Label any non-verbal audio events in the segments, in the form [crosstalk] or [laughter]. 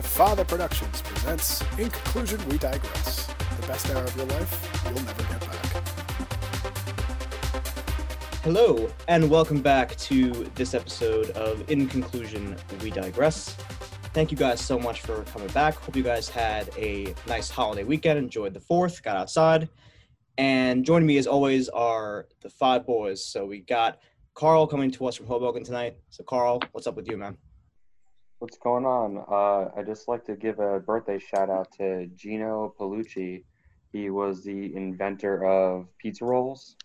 Jafada Productions presents In Conclusion, We Digress. The best hour of your life, you'll never get back. Hello, and welcome back to this episode of In Conclusion, We Digress. Thank you guys so much for coming back. Hope you guys had a nice holiday weekend, enjoyed the 4th, got outside. And joining me as always are the five boys. So we got Carl coming to us from Hoboken tonight. So, Carl, what's up with you, man? What's going on? Uh, I just like to give a birthday shout out to Jeno Paulucci. He was the inventor of pizza rolls. [laughs]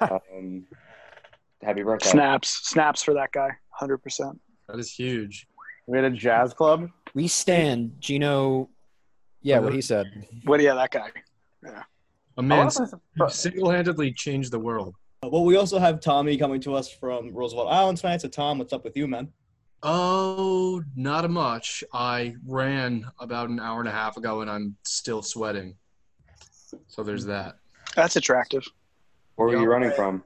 Um, happy birthday! Snaps, snaps for that guy, hundred percent. That is huge. We had a jazz club. We stand Gino. Yeah, what he said. What? Do you? Yeah, that guy. A man single-handedly changed the world. Well, we also have Tommy coming to us from Roosevelt Island tonight. So, Tom, what's up with you, man? Oh, not a much. I ran about an hour and a half ago, and I'm still sweating. So there's that. That's attractive. Where were you Yeah. running from?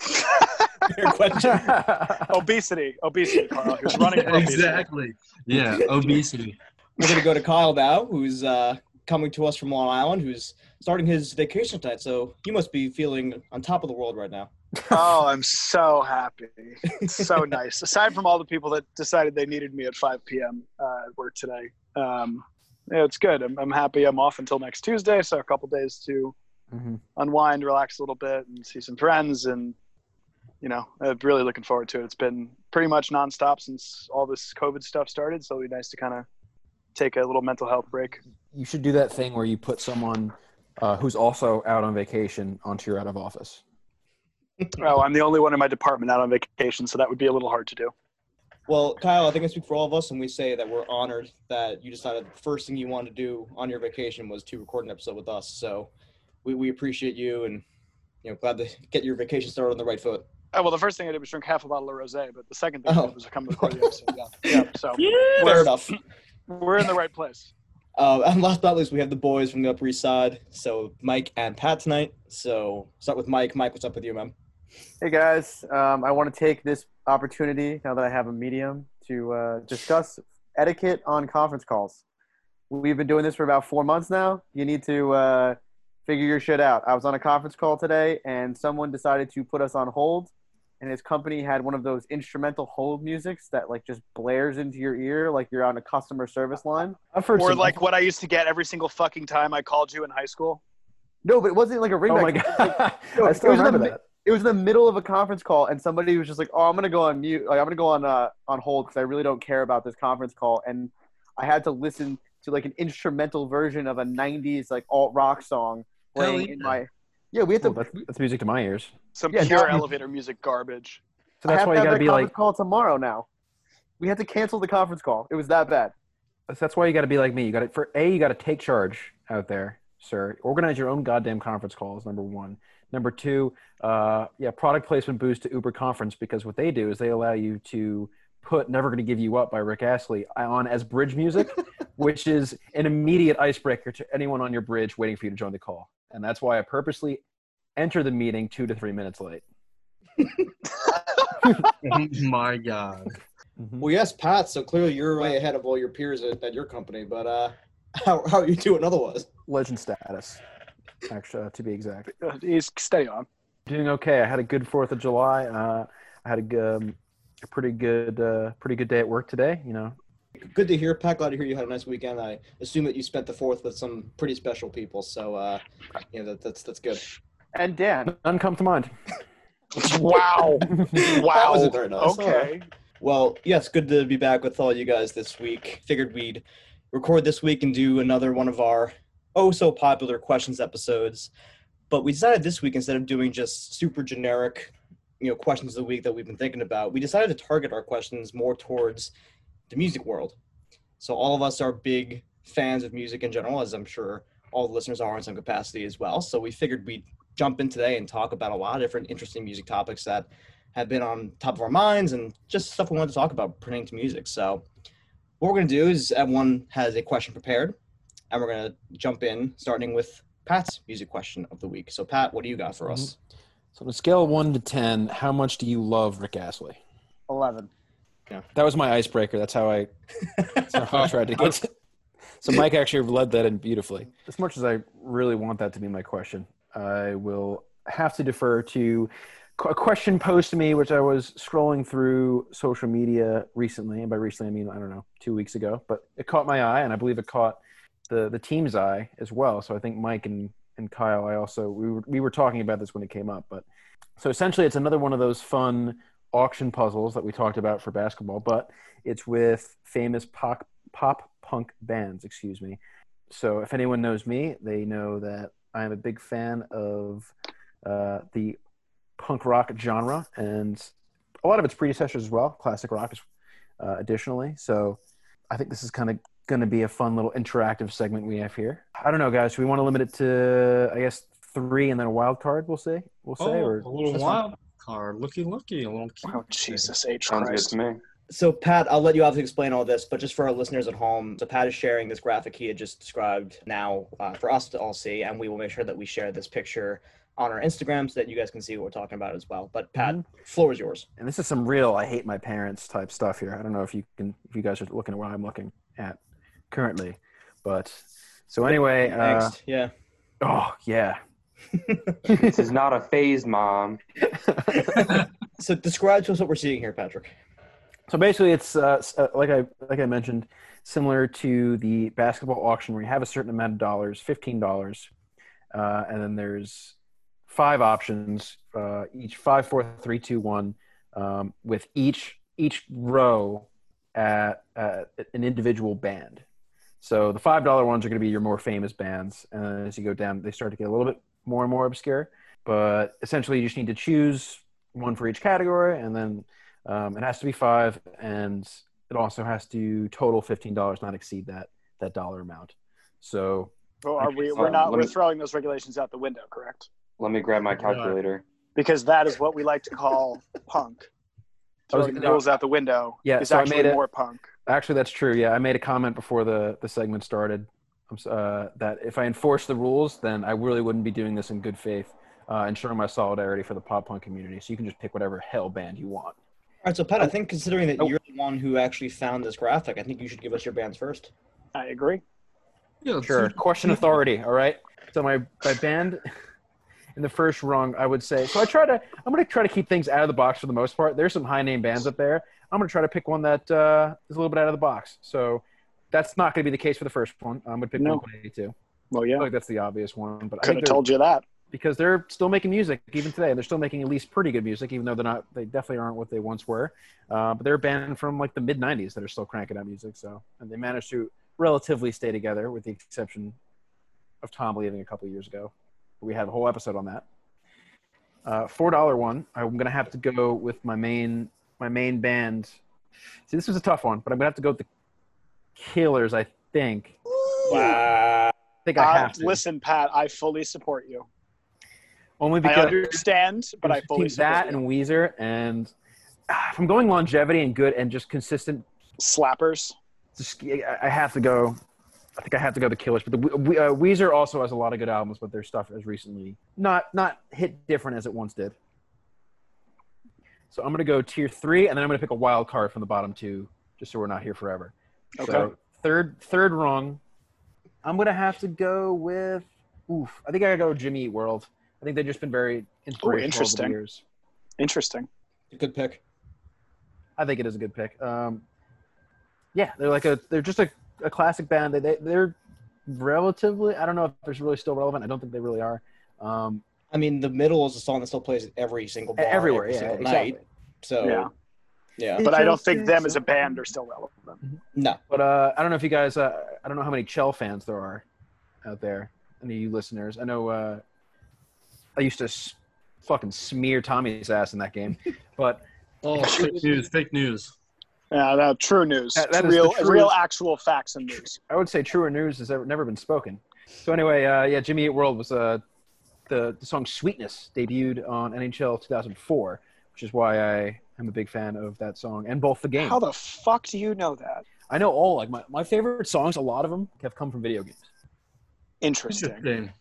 [laughs] Fair question. [laughs] obesity, obesity, Carl. He was running from obesity. exactly. Yeah, obesity. We're going to go to Kyle now, who's uh, coming to us from Long Island, who's starting his vacation tonight. So, you must be feeling on top of the world right now. [laughs] Oh, I'm so happy. It's so [laughs] nice. Aside from all the people that decided they needed me at 5 p.m. Uh, at work today, um, yeah, it's good. I'm, I'm happy. I'm off until next Tuesday, so a couple days to Mhm. unwind, relax a little bit, and see some friends. And you know, I'm really looking forward to it. It's been pretty much nonstop since all this COVID stuff started, so it'll be nice to kind of take a little mental health break. You should do that thing where you put someone uh, who's also out on vacation onto your out of office. Oh, I'm the only one in my department out on vacation, so that would be a little hard to do. Well, Kyle, I think I speak for all of us when we say that we're honored that you decided the first thing you wanted to do on your vacation was to record an episode with us. So we, we appreciate you and you know glad to get your vacation started on the right foot. Oh, well, the first thing I did was drink half a bottle of rosé, but the second thing I Oh. did was to come to record the episode. Yeah, [laughs] yeah. So Fair we're, enough. we're in the right place. Uh, and last but not least, we have the boys from the Upper East Side. So Mike and Pat tonight. So start with Mike. Mike, what's up with you, man? Hey guys, um, I want to take this opportunity now that I have a medium to uh, discuss etiquette on conference calls. We've been doing this for about four months now. You need to uh, figure your shit out. I was on a conference call today, and someone decided to put us on hold, and his company had one of those instrumental hold musics that like just blares into your ear like you're on a customer service line. I've heard Or some- like what I used to get every single fucking time I called you in high school. No, but it wasn't like a ringback. Oh ringback. my [laughs] It was god! I still was the remember mi- that. It was in the middle of a conference call and somebody was just like oh i'm gonna go on mute like i'm gonna go on uh, on hold because i really don't care about this conference call and i had to listen to like an instrumental version of a 90s like alt rock song Hell playing in yeah. my yeah we had to Oh, that's, that's music to my ears. Some Yeah, pure no. elevator music garbage. So I that's have why to you have got to be like. call tomorrow now we had to cancel the conference call it was that bad That's why you got to be like me. You got to for a. You got to take charge out there, sir. Organize your own goddamn conference calls. Number one. Number two. Uh, yeah, product placement boost to Uber Conference because what they do is they allow you to put "Never Gonna Give You Up" by Rick Astley on as bridge music, [laughs] which is an immediate icebreaker to anyone on your bridge waiting for you to join the call. And that's why I purposely enter the meeting two to three minutes late. oh [laughs] [laughs] my God. Well, yes, Pat. So clearly you're way ahead of all your peers at, at your company. But uh, how, how are you doing otherwise? Legend status, actually, uh, to be exact. Is He's steady on. Doing okay. I had a good Fourth of July. Uh, I had a, g- um, a pretty good, uh, pretty good day at work today. You know, Good to hear, Pat. Glad to hear you had a nice weekend. I assume that you spent the fourth with some pretty special people. So, uh, you know, that, that's that's good. and dan none come to mind. [laughs] Wow. [laughs] That wow. wasn't nice. Okay. Well, yes, good to be back with all you guys this week. Figured we'd record this week and do another one of our oh so popular questions episodes. But we decided this week instead of doing just super generic, you know, questions of the week that we've been thinking about, we decided to target our questions more towards the music world. So all of us are big fans of music in general, as I'm sure all the listeners are in some capacity as well. So we figured we'd jump in today and talk about a lot of different interesting music topics that have been on top of our minds and just stuff we wanted to talk about pertaining to music. So what we're going to do is everyone has a question prepared and we're going to jump in starting with Pat's music question of the week. So Pat, what do you got for us? Mm-hmm. So on a scale of one to ten, how much do you love Rick Astley? 11 Yeah. That was my icebreaker. That's how I, that's how I [laughs] tried to get. To, [laughs] so Mike actually led that in beautifully. As much as I really want that to be my question, I will have to defer to a question posed to me, which I was scrolling through social media recently, and by recently I mean I don't know, two weeks ago. But it caught my eye, and I believe it caught the the team's eye as well. So I think Mike and and Kyle, I also we were we were talking about this when it came up. But so essentially, it's another one of those fun auction puzzles that we talked about for basketball, but it's with famous pop pop punk bands. Excuse me. So if anyone knows me, they know that I am a big fan of uh, the punk rock genre and a lot of its predecessors as well, classic rock, uh, additionally. So I think this is kind of going to be a fun little interactive segment we have here. I don't know, guys. We want to limit it to, I guess, three and then a wild card? We'll say. We'll say. Oh, or a little that's wild card. Looky, looky. A little. Oh Jesus H Sounds good Christ! to me. So Pat, I'll let you obviously explain all this, but just for our listeners at home, so Pat is sharing this graphic he had just described now uh, for us to all see, and we will make sure that we share this picture on our Instagram so that you guys can see what we're talking about as well. But Pat, floor is yours. And this is some real I hate my parents type stuff here. I don't know if you can if you guys are looking at what I'm looking at currently. But so anyway, uh, Next, yeah. oh yeah. [laughs] This is not a phase, mom. [laughs] So describe to us what we're seeing here, Patrick. So basically, it's uh, uh, like I like I mentioned, similar to the basketball auction where you have a certain amount of dollars, fifteen dollars, uh, and then there's five options, uh, each five, four, three, two, one, um, with each each row at, at an individual band. So the five dollar ones are going to be your more famous bands, and as you go down, they start to get a little bit more and more obscure. But essentially, you just need to choose one for each category, and then um, it has to be five, and it also has to total fifteen dollars, not exceed that that dollar amount. So Well, are we? We're not. We're me- throwing those regulations out the window, correct? Let me grab my calculator. Because that is what we like to call [laughs] punk. I was- Throwing the rules out the window Yeah, is so I actually made it- more punk. actually, that's true. Yeah, I made a comment before the the segment started uh, that if I enforce the rules, then I really wouldn't be doing this in good faith uh, and showing my solidarity for the pop punk community. So you can just pick whatever hell band you want. All right, so Pat, I think considering that Oh. you're the one who actually found this graphic, I think you should give us your bands first. I agree. Yeah, Sure. Question authority. All right. So my my band in the first rung, I would say. So I try to. I'm going to try to keep things out of the box for the most part. There's some high name bands up there. I'm going to try to pick one that uh, is a little bit out of the box. So that's not going to be the case for the first one. I'm going to pick No. 182. Well, yeah. feel like that's the obvious one, but I Could think have told you that. because they're still making music even today. And they're still making at least pretty good music, even though they're not. They definitely aren't what they once were. Uh, but they're a band from like the mid '90s that are still cranking out music. So, and they managed to relatively stay together, with the exception of Tom leaving a couple of years ago. We had a whole episode on that. Uh, Four dollar one. I'm gonna have to go with my main my main band. See, this was a tough one, but I'm gonna have to go with the Killers. I think. Wow. I think I Uh, have to. listen, Pat, I fully support you. Only because I understand, but I fully support that you. and Weezer, and ah, if I'm going longevity and good and just consistent, slappers. just I have to go. I think I have to go to Killers, but the We- uh, Weezer also has a lot of good albums, but their stuff has recently not not hit different as it once did. So I'm gonna go tier three, and then I'm gonna pick a wild card from the bottom two, just so we're not here forever. Okay. So third third rung, I'm gonna have to go with. Oof, I think I gotta go Jimmy Eat World. I think they've just been very inspirational over the interesting. years. Interesting. Good pick. I think it is a good pick. Um, yeah, they're like a they're just a, a classic band. They, they they're relatively. I don't know if they're really still relevant. I don't think they really are. Um, I mean, the middle is a song that still plays every single bar, everywhere, every yeah, single exactly. night. So Yeah. yeah, But I don't think them as a band are still relevant. no. But uh, I don't know if you guys. Uh, I don't know how many Chell fans there are out there. Any of you listeners? I know. Uh, I used to s- fucking smear Tommy's ass in that game, [laughs] but Oh, fake news, fake news. Yeah, no, true news. That- that is real, the true- real, actual facts and news. I would say truer news has ever, never been spoken. So anyway, uh, yeah, Jimmy Eat World was uh, the the song "Sweetness" debuted on NHL 2004, which is why I am a big fan of that song and both the game. How the fuck do you know that? I know all like my, my favorite songs. A lot of them have come from video games. Interesting. Interesting.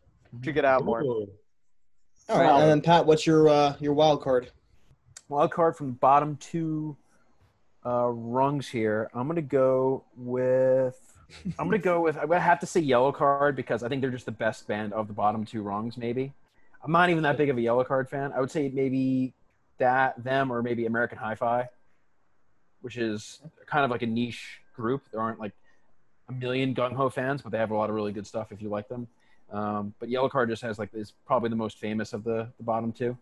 Check it out more. Ooh. All right, and then Pat, what's your uh, your wild card? Wild card from bottom to uh, rungs here. I'm gonna go with. I'm gonna go [laughs] with. I'm gonna have to say Yellow Card because I think they're just the best band of the bottom two rungs. Maybe. I'm not even that big of a Yellow Card fan. I would say maybe that them or maybe American Hi-Fi, which is kind of like a niche group. There aren't like a million gung ho fans, but they have a lot of really good stuff if you like them. Um, but Yellow Card just has like is probably the most famous of the, the bottom two.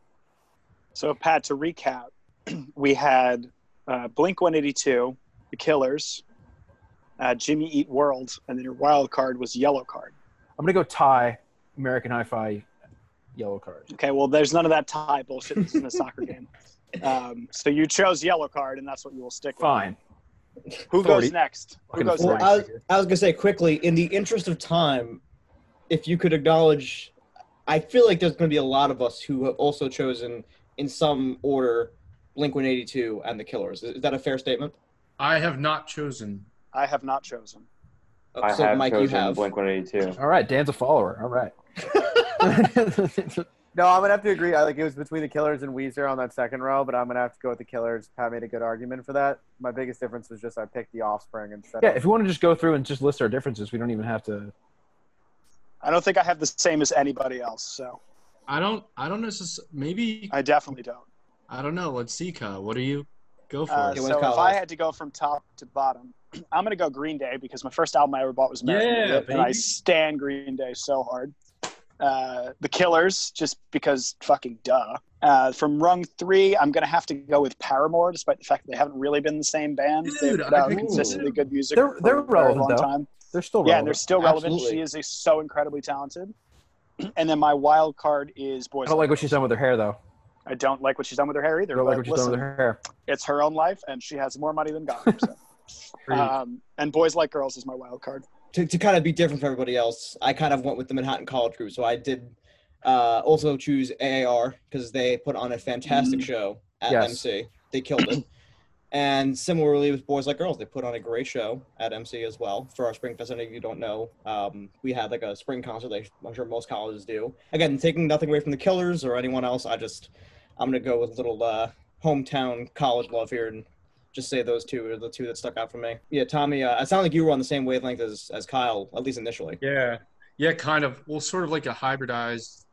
So, Pat, to recap, [clears throat] we had uh, Blink 182, The Killers, uh, Jimmy Eat World, and then your wild card was Yellow Card. I'm gonna go tie American Hi-Fi, Yellow Card. Okay, well, there's none of that tie bullshit. This isn't a soccer [laughs] game. Um, so you chose Yellow Card, and that's what you will stick with. Fine. Who Authority. goes next? Who goes Well, next? I was, I was gonna say quickly, in the interest of time, if you could acknowledge, I feel like there's gonna be a lot of us who have also chosen in some order Blink 182 and the Killers. Is, is that a fair statement? I have not chosen. I have not chosen. Uh, I so, have Mike, chosen you have. Blink 182. All right, Dan's a follower. All right. [laughs] No, I'm gonna have to agree. I like it was between the Killers and Weezer on that second row, but I'm gonna have to go with the Killers. Pat made a good argument for that. My biggest difference was just I picked the Offspring instead. yeah, of, if you want to just go through and just list our differences, we don't even have to. I don't think I have the same as anybody else, so I don't. I don't necessarily. Maybe I definitely don't. I don't know. Let's see, Kyle. What do you go for? Uh, it? So if I had to go from top to bottom, [clears throat] I'm gonna go Green Day because my first album I ever bought was American Yeah, Idiot, and I baby. stand Green Day so hard. Uh, the Killers, just because fucking duh. Uh, from rung three, I'm gonna have to go with Paramore, despite the fact that they haven't really been the same band. Dude, They've put out think- consistently good music. They're- for they're a very relevant, long though. time. They're still Yeah, and they're still relevant. Absolutely. She is a, so incredibly talented. [clears throat] And then my wild card is Boys. I don't like what she's done with her hair, though. I don't like what she's done with her hair either. I don't like what she's listen, done with her hair. it's her own life, and she has more money than God. So. [laughs] um, and Boys Like Girls is my wild card. to, to kind of be different from everybody else, I kind of went with the Manhattan College group. So I did uh, also choose AJR because they put on a fantastic show at Yes. MC. They killed it. [clears throat] and similarly with Boys Like Girls, they put on a great show at MC as well for our Spring Fest. I know you don't know. Um, we had like a spring concert that I'm sure most colleges do. Again, taking nothing away from the Killers or anyone else, I just I'm gonna go with a little uh, hometown college love here and just say those two are the two that stuck out for me. Yeah, Tommy, uh, it sounded like you were on the same wavelength as, as Kyle, at least initially. Yeah. Yeah, kind of. Well, sort of like a hybridized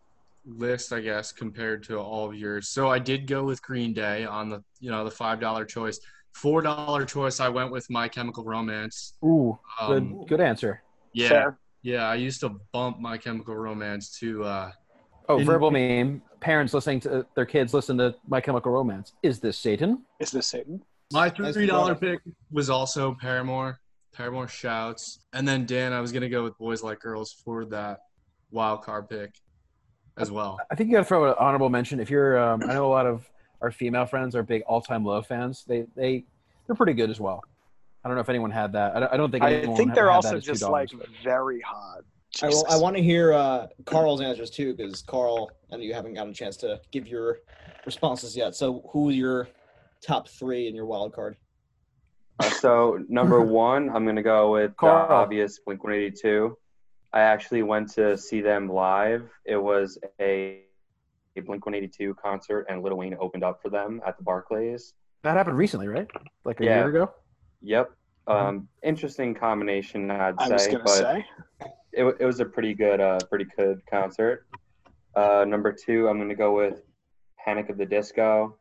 list, I guess, compared to all of yours. So I did go with Green Day on the, you know, the five dollar choice. Four dollar choice, I went with My Chemical Romance. Ooh, good, Um, good answer. yeah, Fair. yeah. I used to bump My Chemical Romance to. Uh, Oh, In- verbal meme. Parents listening to their kids listen to My Chemical Romance. Is this Satan? Is this Satan? my Nice three dollar pick was also Paramore. Paramore shouts, and then Dan, I was gonna go with Boys Like Girls for that wild card pick as well. I think you got to throw an honorable mention. If you're, um, I know a lot of our female friends are big All Time Low fans. They they they're pretty good as well. I don't know if anyone had that. I don't, I don't think I think they're had also just $2, like very hot. I, will, I want to hear uh, Carl's answers too, because Carl, I know you haven't gotten a chance to give your responses yet. So, who's your top three in your wild card? So number [laughs] one, I'm gonna go with the obvious Blink 182. I actually went to see them live. It was a, a Blink 182 concert, and Lil Wayne opened up for them at the Barclays. that happened recently, right? Like a Yeah. year ago. Yep. Um, interesting combination, I'd I was say, gonna but say. It, it was a pretty good, uh, pretty good concert. Uh, number two, I'm gonna go with Panic of the Disco.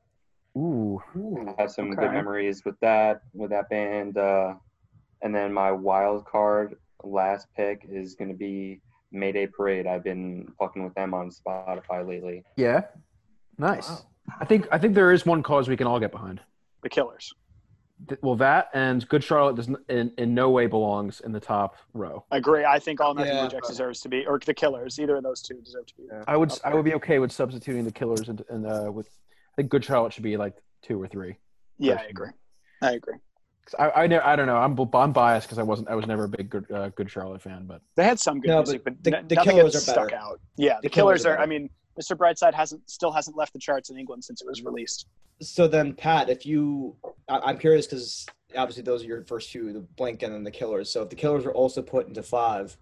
Ooh, I have some good memories with that with that band. Uh, and then my wild card last pick is going to be Mayday Parade. I've been fucking with them on Spotify lately. yeah, nice. I think I think there is one cause we can all get behind. The Killers. Th- Well, that and Good Charlotte does n- in, in no way belongs in the top row. I agree. I think All American Yeah. Rejects deserves to be, or the Killers. Either of those two deserve to be. Yeah. I would I would be okay with substituting the Killers and, and uh, with I think Good Charlotte should be like two or three. Yeah, I agree. I agree. I I, ne- I don't know I'm b- I'm biased because I wasn't I was never a big Good uh, Good Charlotte fan, but They had some good No, music, but but, the- n- the Killers are stuck better. out. Yeah, the, The Killers, Killers are are. I mean, Mr. Brightside hasn't still hasn't left the charts in England since it was released. So then, Pat, if you, I, I'm curious because obviously those are your first two, the Blink and then the Killers. So if the Killers are also put into five,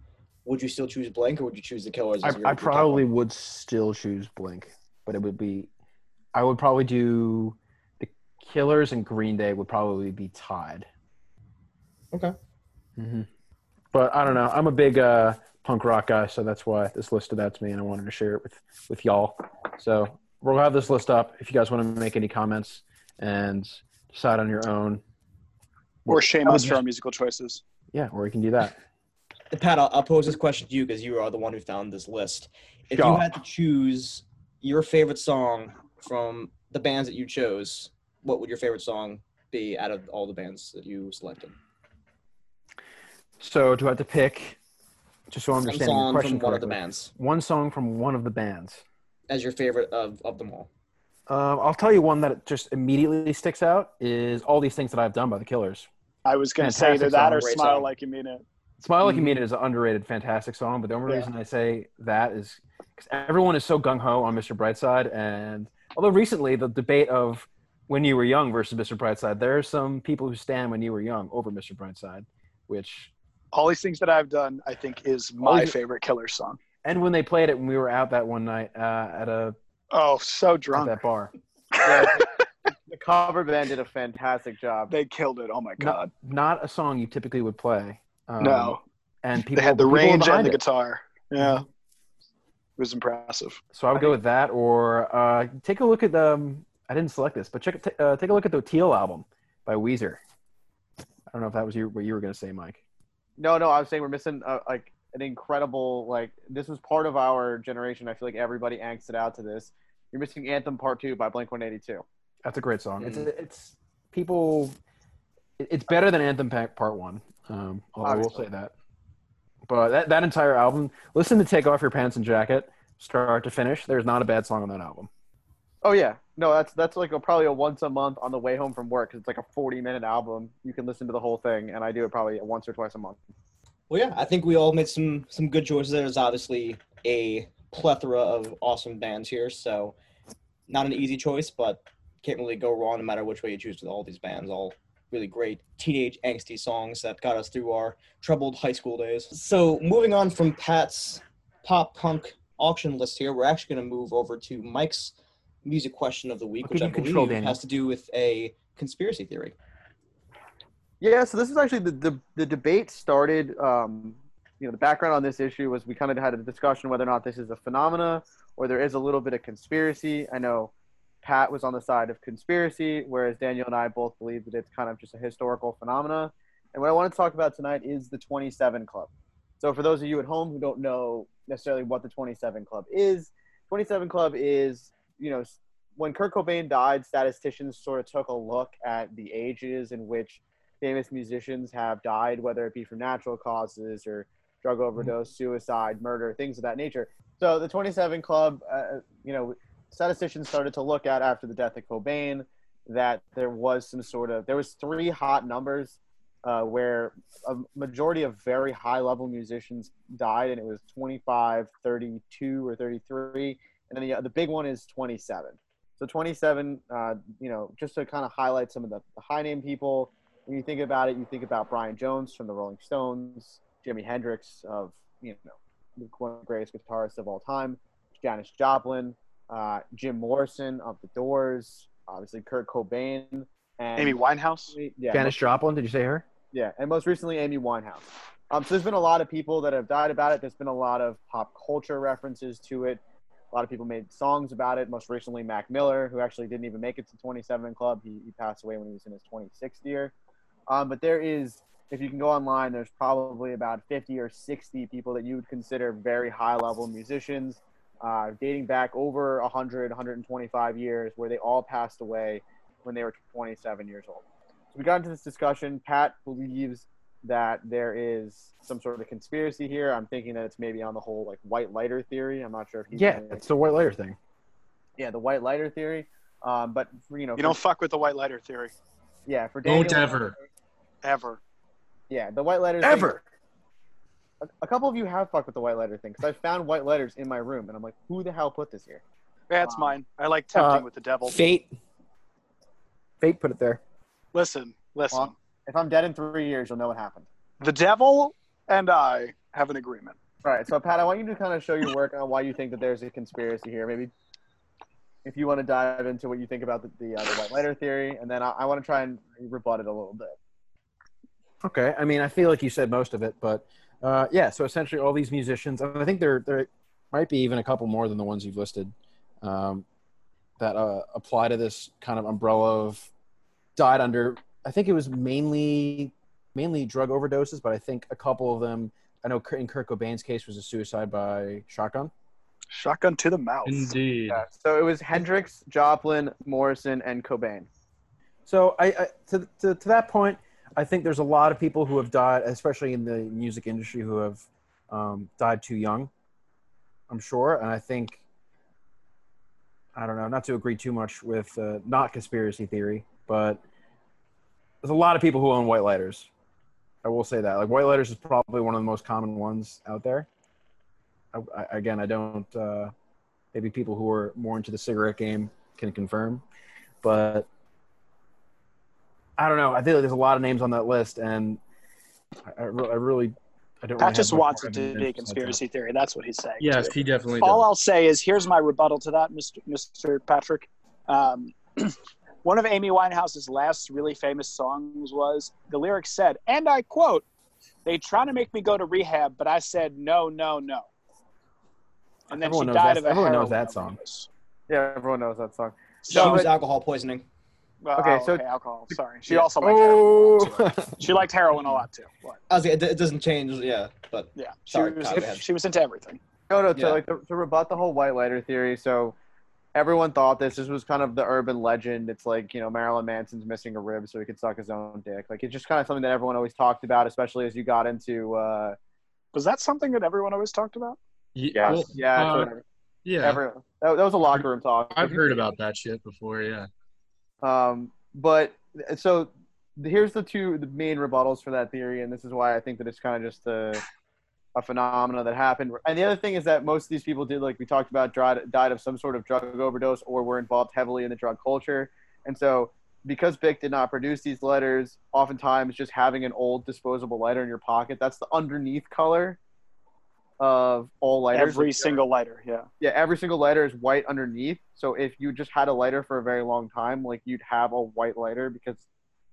would you still choose Blink or would you choose the Killers? I, as your- I your top one? probably would still choose Blink, but it would be I would probably do the Killers and Green Day would probably be tied. Okay. hmm But I don't know. I'm a big uh, punk rock guy, so that's why this list stood out to me, and I wanted to share it with with y'all. So we'll have this list up if you guys want to make any comments and decide on your own. Or shame us for our musical choices. Yeah, or we can do that. Pat, I'll, I'll pose this question to you because you are the one who found this list. If you had to choose your favorite song from the bands that you chose, what would your favorite song be out of all the bands that you selected? So do I have to pick? Just so I'm understanding your song question from one of the correctly. bands One song from one of the bands. as your favorite of, of them all. Um, I'll tell you one that just immediately sticks out is all these things that I've done by the Killers. I was going to say either Fantastic that song, or great Smile song. Like You Mean It. Smile Like You. Mean It is an underrated, fantastic song. But the only Yeah. reason I say that is because everyone is so gung ho on Mr. Brightside, and although recently the debate of when you were young versus Mr. Brightside, there are some people who stand when you were young over Mr. Brightside, which All these things that I've done, I think, is my favorite Killer song. and when they played it when we were out that one night uh, at a Oh, so drunk at that bar. [laughs] Yeah, the cover band did a fantastic job. They killed it. Oh my god. not a song you typically would play. Um, no, and people they had the range and the it. guitar. Yeah, it was impressive. So I would go with that, or uh, take a look at the. Um, I didn't select this, but check t- uh, take a look at the Teal album by Weezer. I don't know if that was your, what you were going to say, Mike. No, no, I was saying we're missing uh, like an incredible like this was part of our generation. I feel like everybody angsted out to this. You're missing Anthem Part Two by Blink 182. That's a great song. It's Mm. it's people. It's better than Anthem Pack Part One. Um, although I will say that. But that that entire album, listen to "Take Off Your Pants and Jacket," start to finish. There's not a bad song on that album. Oh yeah, no, that's that's like a, probably a once a month on the way home from work because It's like a 40 minute album. You can listen to the whole thing, and I do it probably once or twice a month. Well, yeah, I think we all made some some good choices. There's obviously a plethora of awesome bands here, so not an easy choice, but can't really go wrong no matter which way you choose with all these bands. All really great teenage angsty songs that got us through our troubled high school days. So moving on from Pat's pop punk auction list here, we're actually going to move over to Mike's music question of the week, What which I you control, believe Daniel? has to do with a conspiracy theory. Yeah, so this is actually the the, the debate started. Um, you know, the background on this issue was we kind of had a discussion whether or not this is a phenomena or there is a little bit of conspiracy. I know Pat was on the side of conspiracy, whereas Daniel and I both believe that it's kind of just a historical phenomena. And what I want to talk about tonight is the 27 Club. So, for those of you at home who don't know necessarily what the 27 Club is, 27 Club is, you know, when Kurt Cobain died, statisticians sort of took a look at the ages in which famous musicians have died, whether it be from natural causes or drug overdose, suicide, murder, things of that nature. So the 27 Club, uh, you know, statisticians started to look at after the death of Cobain that there was some sort of there was three hot numbers uh, where a majority of very high level musicians died, and it was 25, 32, or 33, and then the, the big one is 27. So 27, uh, you know, just to kind of highlight some of the, the high name people. When you think about it, you think about Brian Jones from the Rolling Stones, Jimi Hendrix of you know one of the greatest guitarists of all time, Janis Joplin, uh, Jim Morrison of the Doors, obviously Kurt Cobain, and Amy Winehouse. yeah, Janis most- Joplin, did you say her? yeah, and most recently Amy Winehouse. Um, so there's been a lot of people that have died about it. There's been a lot of pop culture references to it. A lot of people made songs about it. Most recently, Mac Miller, who actually didn't even make it to 27 Club. He, he passed away when he was in his 26th year. Um, but there is, if you can go online, there's probably about 50 or 60 people that you would consider very high level musicians, uh, dating back over 100, 125 years, where they all passed away when they were 27 years old. So we got into this discussion. Pat believes that there is some sort of conspiracy here. I'm thinking that it's maybe on the whole like white lighter theory. I'm not sure if he's Yeah, it's the white lighter thing. yeah the white lighter theory. Um, but for, you know, You for- don't fuck with the white lighter theory yeah, for Daniel, Don't ever. ever. Yeah, the white lighter. thing- Ever. a, a couple of you have fucked with the white lighter thing because I found white letters in my room, and I'm like, who the hell put this here? That's Um, mine. I like tempting uh, with the devil. Fate. Fate put it there. Listen, listen. Well, if I'm dead in three years, you'll know what happened. the devil and I have an agreement. All right, so Pat, I want you to kind of show your work on why you think that there's a conspiracy here. Maybe, if you want to dive into what you think about the the, uh, the white lighter theory, and then I, I want to try and rebut it a little bit. Okay, I mean, I feel like you said most of it, but uh, yeah. So essentially, all these musicians, and I think there there might be even a couple more than the ones you've listed um, that uh, apply to this kind of umbrella of died under. I think it was mainly mainly drug overdoses, but I think a couple of them. I know in Kurt Cobain's case was a suicide by shotgun. Shotgun to the mouth. Indeed. Yeah. So it was Hendrix, Joplin, Morrison, and Cobain. So I, I to, to to that point, I think there's a lot of people who have died, especially in the music industry, who have um, died too young. I'm sure, and I think I don't know, not to agree too much with uh, not conspiracy theory, but there's a lot of people who own white lighters. I will say that. Like white lighters is probably one of the most common ones out there. I, I, again, I don't. Uh, maybe people who are more into the cigarette game can confirm, but I don't know. I feel like there's a lot of names on that list, and I, I, re- I really, I don't. Pat really just have wants it to be a besides conspiracy theory. That's what he's saying. Yes, too. he definitely All does. I'll say is here's my rebuttal to that, Mr. Mr. Patrick. Um, [clears throat] one of Amy Winehouse's last really famous songs was the lyrics said, and I quote, "They trying to make me go to rehab, but I said no, no, no." And then Everyone she died that- of a everyone knows that song. overdose. Yeah, everyone knows that song. She So- was alcohol poisoning. Well, Okay, oh, so- alcohol. Sorry, she Yeah. also liked heroin. Oh, too. She liked heroin a lot too. What? I was like, it, it doesn't change, yeah, but Yeah, she was. Kyle, she was into everything. No, no. To Yeah. like to, to rebut the whole white lighter theory. So everyone thought this. This was kind of the urban legend. It's like you know Marilyn Manson's missing a rib so he could suck his own dick. Like it's just kind of something that everyone always talked about, especially as you got into. Uh, Was that something that everyone always talked about? Yeah. well, yeah, uh, so yeah. everyone. That, that was a locker room talk. I've heard about that shit before. Yeah. Um, but so here's the two the main rebuttals for that theory, and this is why I think that it's kind of just a a phenomena that happened. And the other thing is that most of these people did, like we talked about, died, died of some sort of drug overdose or were involved heavily in the drug culture. And so, because Bic did not produce these letters, oftentimes just having an old disposable lighter in your pocket, that's the underneath color of all lighters. Every single lighter. Yeah. yeah, every single lighter is white underneath. So if you just had a lighter for a very long time, like you'd have a white lighter because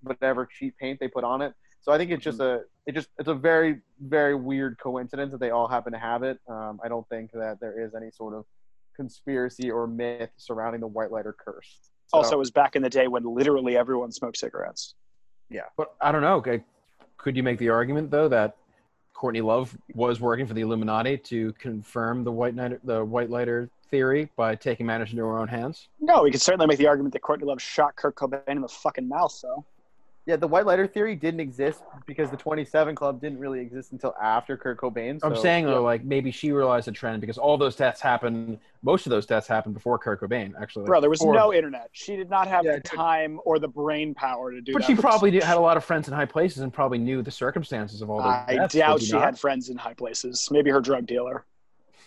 whatever cheap paint they put on it. So I think it's just a it just it's a very very weird coincidence that they all happen to have it. Um, I don't think that there is any sort of conspiracy or myth surrounding the white lighter curse. So, Also, it was back in the day when literally everyone smoked cigarettes. Yeah, but I don't know. Okay, Could you make the argument though that Courtney Love was working for the Illuminati to confirm the white night, the white lighter theory by taking matters into her own hands? No, we could certainly make the argument that Courtney Love shot Kurt Cobain in the fucking mouth, though. Yeah, the white lighter theory didn't exist because the 27 Club didn't really exist until after Kurt Cobain. I'm saying though, like maybe she realized the trend because all those deaths happened. Most of those deaths happened before Kurt Cobain, actually. Bro, there was Or- no internet. She did not have Yeah, the time or the brain power to do But that. she probably did, had a lot of friends in high places and probably knew the circumstances of all those I deaths. doubt she not? had friends in high places. Maybe her drug dealer.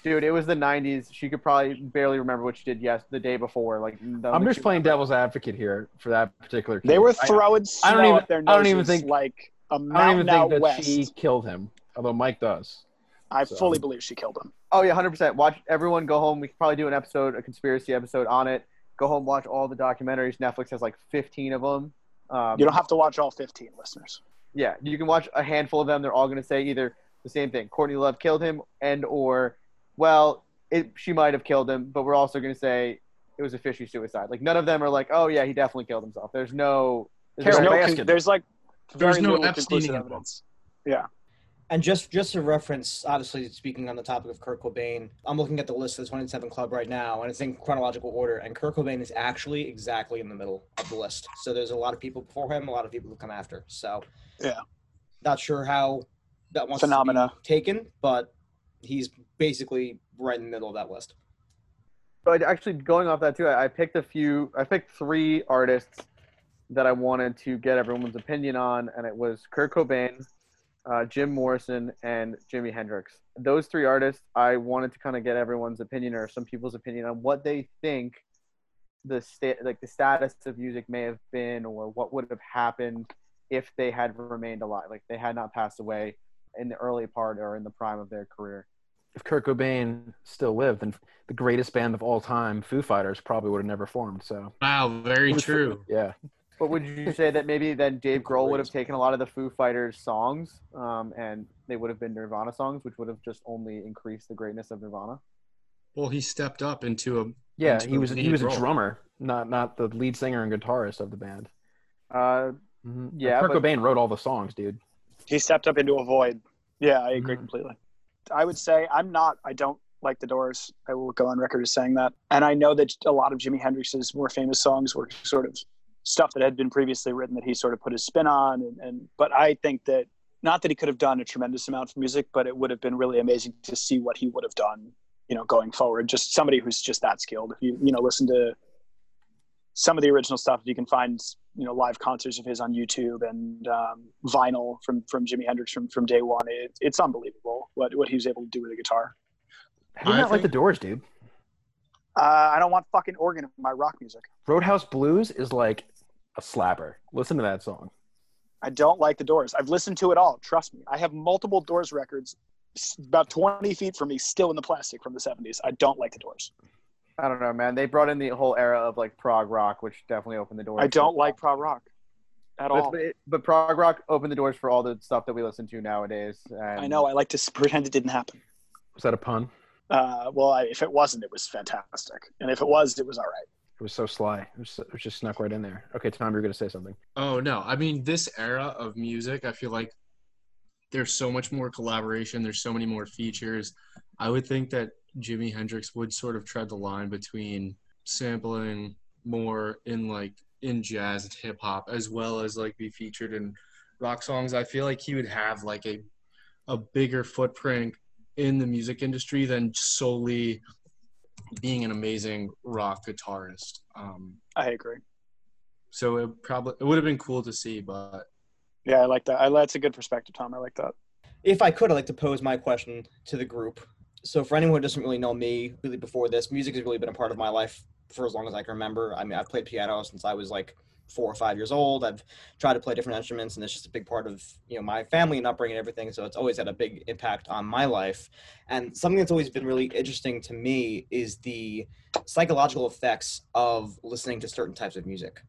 Dude, it was the 90s. She could probably barely remember what she did yes the day before. Like the I'm just two- playing devil's advocate here for that particular. Case. They case. were I- throwing snow I don't even- up their I don't even think- like a I don't mountain even out think that west. she killed him, although Mike does. I so- fully believe she killed him. Oh yeah, hundred percent. Watch everyone go home. We could probably do an episode, a conspiracy episode on it. Go home, watch all the documentaries. Netflix has like fifteen of them. Um, You don't have to watch all 15 listeners. Yeah, you can watch a handful of them. They're all going to say either the same thing: Courtney Love killed him, and or, well, it, she might have killed him, but we're also going to say it was a fishy suicide. Like none of them are like, oh yeah, he definitely killed himself. There's no. There's, Carol no, con- there's like There's no little Epsteining conclusive involved. evidence. And just just a reference, obviously speaking on the topic of Kurt Cobain, I'm looking at the list of the 27 Club right now, and it's in chronological order. And Kurt Cobain is actually exactly in the middle of the list. So there's a lot of people before him, a lot of people who come after. So Yeah. not sure how that wants Phenomena. to be taken, but he's basically right in the middle of that list. But actually, going off that too, I, I picked a few. I picked three artists that I wanted to get everyone's opinion on, and it was Kurt Cobain, uh, Jim Morrison, and Jimi Hendrix. Those three artists, I wanted to kind of get everyone's opinion or some people's opinion on what they think the state, like the status of music may have been, or what would have happened if they had remained alive, like they had not passed away in the early part or in the prime of their career. If Kurt Cobain still lived, then the greatest band of all time, Foo Fighters, probably would have never formed. So Wow, very was- true. yeah, But would you say that maybe then Dave Grohl would have taken a lot of the Foo Fighters songs, um, and they would have been Nirvana songs, which would have just only increased the greatness of Nirvana? Well, he stepped up into a yeah, Into he a was he lead was a drummer, not not the lead singer and guitarist of the band. Uh, Mhm. Yeah, Kurt but- Cobain wrote all the songs, dude. He stepped up into a void. Yeah, I agree Mhm. completely. I would say I'm not. I don't like the Doors. I will go on record as saying that. And I know that a lot of Jimi Hendrix's more famous songs were sort of stuff that had been previously written that he sort of put his spin on. And, and but I think that not that he could have done a tremendous amount of music, but it would have been really amazing to see what he would have done. You know, going forward, just somebody who's just that skilled. If you you know listen to some of the original stuff, if you can find you know live concerts of his on YouTube and um, vinyl from from Jimi Hendrix from from day one. It, it's unbelievable what what he was able to do with a guitar. How do you not like the Doors, dude? Uh, I don't want fucking organ in my rock music. Roadhouse Blues is like a slapper. Listen to that song. I don't like the Doors. I've listened to it all. Trust me. I have multiple Doors records about 20 feet from me still in the plastic from the 70s. I don't like the Doors. I don't know, man. They brought in the whole era of like prog rock, which definitely opened the doors. I don't like prog rock at But, all. but, it- but prog rock opened the doors for all the stuff that we listen to nowadays. And I know. I like to pretend [laughs] it didn't happen. Was that a pun? Uh, well, I, if it wasn't, it was fantastic. And if it was, it was all right. It was so sly. It was, it was just snuck right in there. Okay, Tom, you're gonna say something. Oh no, I mean this era of music, I feel like there's so much more collaboration. There's so many more features. I would think that Jimi Hendrix would sort of tread the line between sampling more in like in jazz and hip hop, as well as like be featured in rock songs. I feel like he would have like a a bigger footprint in the music industry than solely being an amazing rock guitarist. Um, I agree. so it probably it would have been cool to see, but Yeah, I like that. I, that's a good perspective, Tom. I like that. If I could, I'd like to pose my question to the group. So, for anyone who doesn't really know me, really before this, music has really been a part of my life for as long as I can remember. I mean, I've played piano since I was like four or five years old. I've tried to play different instruments, and it's just a big part of you know my family and upbringing and everything. So it's always had a big impact on my life. And something that's always been really interesting to me is the psychological effects of listening to certain types of music.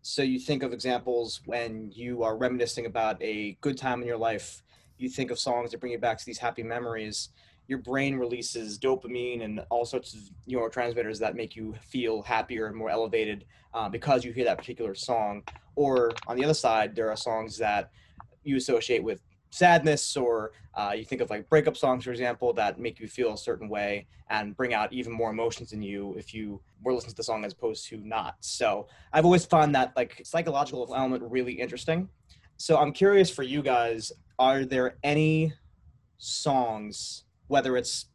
So you think of examples when you are reminiscing about a good time in your life. You think of songs that bring you back to these happy memories. Your brain releases dopamine and all sorts of neurotransmitters that make you feel happier and more elevated uh, because you hear that particular song. Or on the other side, there are songs that you associate with sadness, or uh, you think of like breakup songs, for example, that make you feel a certain way and bring out even more emotions in you if you were listening to the song as opposed to not. So I've always found that like psychological element really interesting. So I'm curious for you guys, are there any songs, whether it's